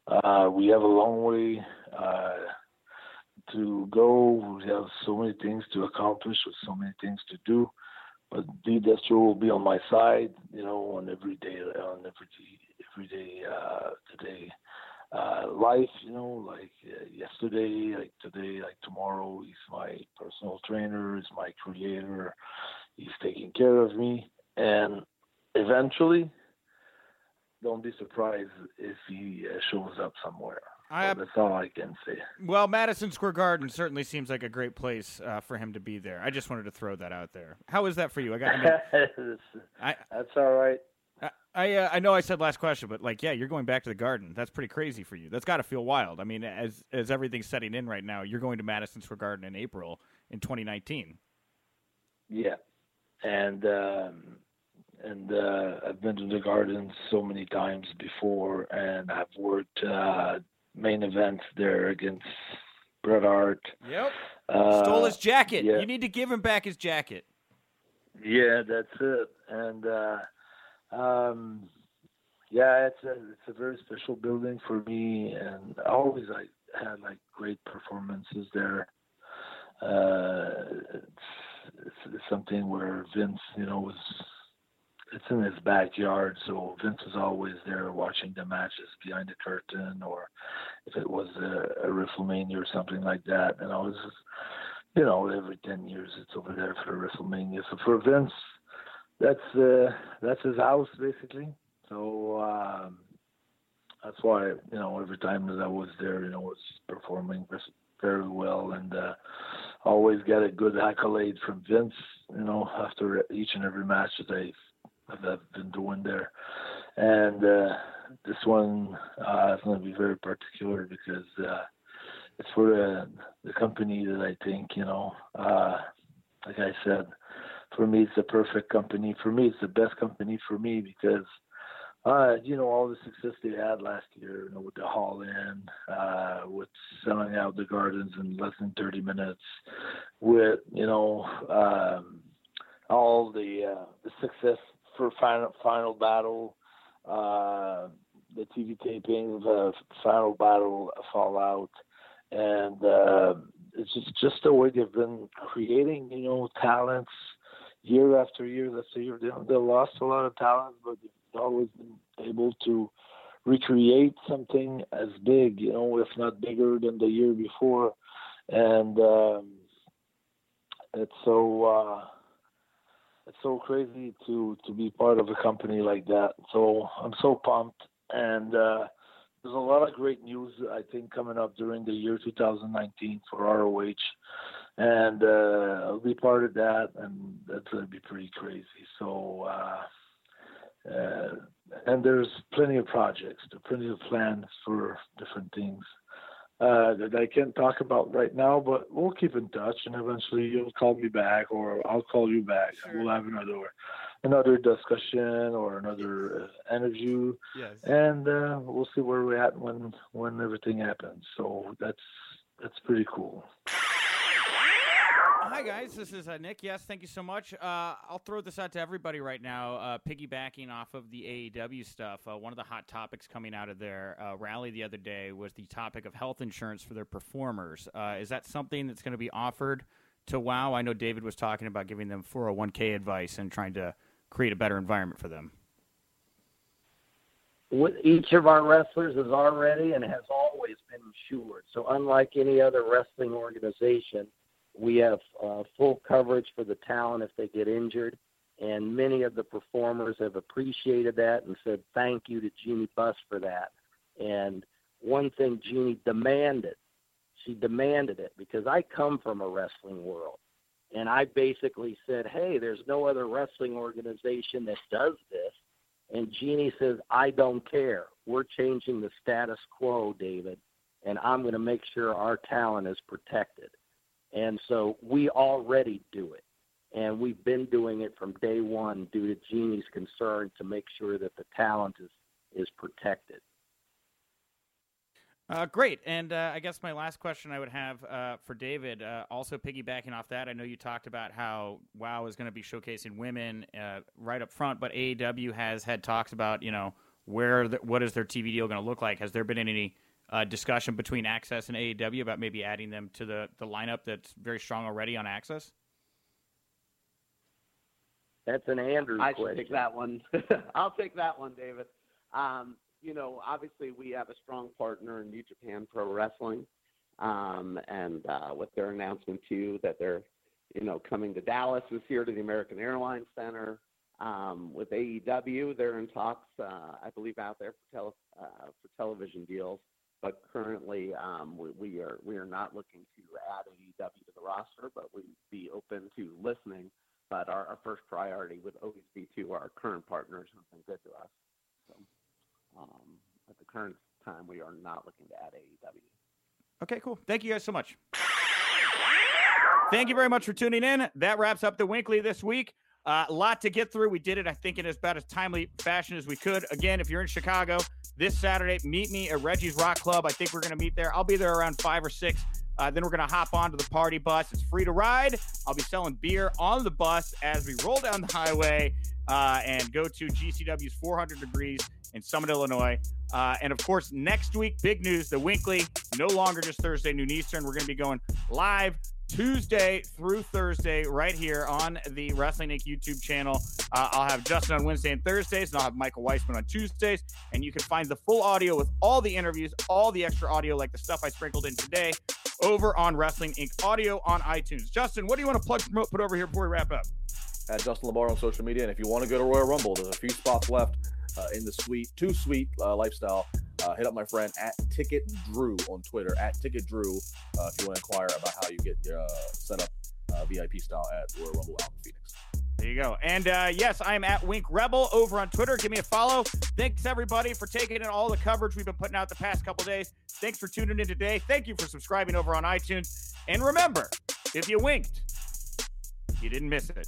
Uh, we have a long way uh, to go. We have so many things to accomplish with so many things to do. But D Destro will be on my side, you know, on every day, on every day, every day, uh, today, uh, life, you know, like uh, yesterday, like today, like tomorrow. He's my personal trainer. He's my creator. He's taking care of me, and eventually, don't be surprised if he uh, shows up somewhere. I- So that's all I can say. Well, Madison Square Garden certainly seems like a great place uh, for him to be there. I just wanted to throw that out there. How is that for you? I got. I mean, I, that's all right. I I, uh, I know I said last question, but like, yeah, you're going back to the Garden. That's pretty crazy for you. That's got to feel wild. I mean, as as everything's setting in right now, you're going to Madison Square Garden in April in 2019. Yeah, and um, and uh, I've been to the Garden so many times before, and I've worked uh, main events there against Bret Hart. Yep. Uh, Stole his jacket. yeah. You need to give him back his jacket. Yeah, that's it. And uh, um, yeah, it's a it's a very special building for me, and always I had like great performances there. Uh, it's, it's, it's something where Vince, you know, was it's in his backyard, so Vince was always there watching the matches behind the curtain, or if it was a, a WrestleMania or something like that. And I was, you know, every ten years it's over there for WrestleMania. So for Vince, that's uh, that's his house basically. So um, that's why you know every time that I was there, you know, was performing very well and uh, always get a good accolade from Vince. You know, after each and every match that I've, I've been doing there, and uh, this one uh, is going to be very particular because uh, it's for the, the company that I think you know. Uh, like I said, for me, it's the perfect company. For me, it's the best company for me because uh, you know, all the success they had last year, you know, with the Hall In, uh, with selling out the gardens in less than 30 minutes, with, you know, um, all the, uh, the success for Final, final Battle, uh, the TV taping of Final Battle Fallout, and uh, it's just, just the way they've been creating, you know, talents year after year after year. They, they lost a lot of talent, but they've always been able to recreate something as big, you know, if not bigger than the year before. And um, it's so uh, it's so crazy to to be part of a company like that. So I'm so pumped, and uh, there's a lot of great news I think coming up during the year 2019 for ROH, and uh, I'll be part of that, and that's gonna be pretty crazy. So. Uh, uh, and there's plenty of projects, there plenty of plans for different things uh, that I can't talk about right now, but we'll keep in touch, and eventually you'll call me back, or I'll call you back, sure. and we'll have another another discussion or another uh, interview, yes. and uh, we'll see where we're at when when everything happens. So that's that's pretty cool. Hi guys, this is uh, Nick. Yes, thank you so much. Uh, I'll throw this out to everybody right now. Uh, piggybacking off of the AEW stuff, uh, one of the hot topics coming out of their uh, rally the other day was the topic of health insurance for their performers. Uh, is that something that's going to be offered to WoW? I know David was talking about giving them 401k advice and trying to create a better environment for them. Each of our wrestlers is already and has always been insured. So unlike any other wrestling organization we have uh, full coverage for the talent if they get injured, and many of the performers have appreciated that and said thank you to Jeanie Buss for that. And one thing Jeanie demanded, she demanded it because I come from a wrestling world. And I basically said, hey, there's no other wrestling organization that does this. And Jeanie says, I don't care. We're changing the status quo, David, and I'm going to make sure our talent is protected. And so we already do it. And we've been doing it from day one due to Jeanie's concern to make sure that the talent is, is protected. Uh, great. And uh, I guess my last question I would have uh, for David, uh, also piggybacking off that, I know you talked about how WoW is going to be showcasing women uh, right up front, but AEW has had talks about, you know, where the, what is their TV deal going to look like? Has there been any uh, discussion between AXS and AEW about maybe adding them to the, the lineup that's very strong already on AXS? That's an Andrew I question. should take that one. I'll take that one, David. Um, you know, obviously we have a strong partner in New Japan Pro Wrestling, um, and uh, with their announcement too that they're, you know, coming to Dallas this year to the American Airlines Center. Um, with AEW, they're in talks, uh, I believe, out there for, tele- uh, for television deals but currently um, we, we, are we are not looking to add AEW to the roster, but we'd be open to listening. But our, our first priority would always be to our current partners who've been good to us. So um, at the current time, we are not looking to add AEW. Okay, cool. Thank you guys so much. Thank you very much for tuning in. That wraps up the WINCLY this week. Uh, a lot to get through. We did it, I think, in as about as timely fashion as we could. Again, if you're in Chicago, this Saturday. Meet me at Reggie's Rock Club. I think we're going to meet there. I'll be there around five or six. Uh, then we're going to hop onto the party bus. It's free to ride. I'll be selling beer on the bus as we roll down the highway uh, and go to GCW's 400 degrees in Summit, Illinois. Uh, and of course, next week, big news the WINCLY, no longer just Thursday noon Eastern. We're going to be going live Tuesday through Thursday, right here on the Wrestling Inc. YouTube channel. Uh, I'll have Justin on Wednesday and Thursdays, and I'll have Michael Weissman on Tuesdays. And you can find the full audio with all the interviews, all the extra audio, like the stuff I sprinkled in today, over on Wrestling Inc. audio on iTunes. Justin, what do you want to plug, promote, put over here before we wrap up? At Justin Labar on social media. And if you want to go to Royal Rumble, there's a few spots left uh, in the suite, too sweet uh, lifestyle. Uh, hit up my friend at Ticket Drew on Twitter, at Ticket Drew, uh, if you want to inquire about how you get uh, set up uh, VIP style at Royal Rumble out Phoenix. There you go. And uh, yes, I am at Wink Rebel over on Twitter. Give me a follow. Thanks everybody for taking in all the coverage we've been putting out the past couple days. Thanks for tuning in today. Thank you for subscribing over on iTunes. And remember, if you winked, you didn't miss it.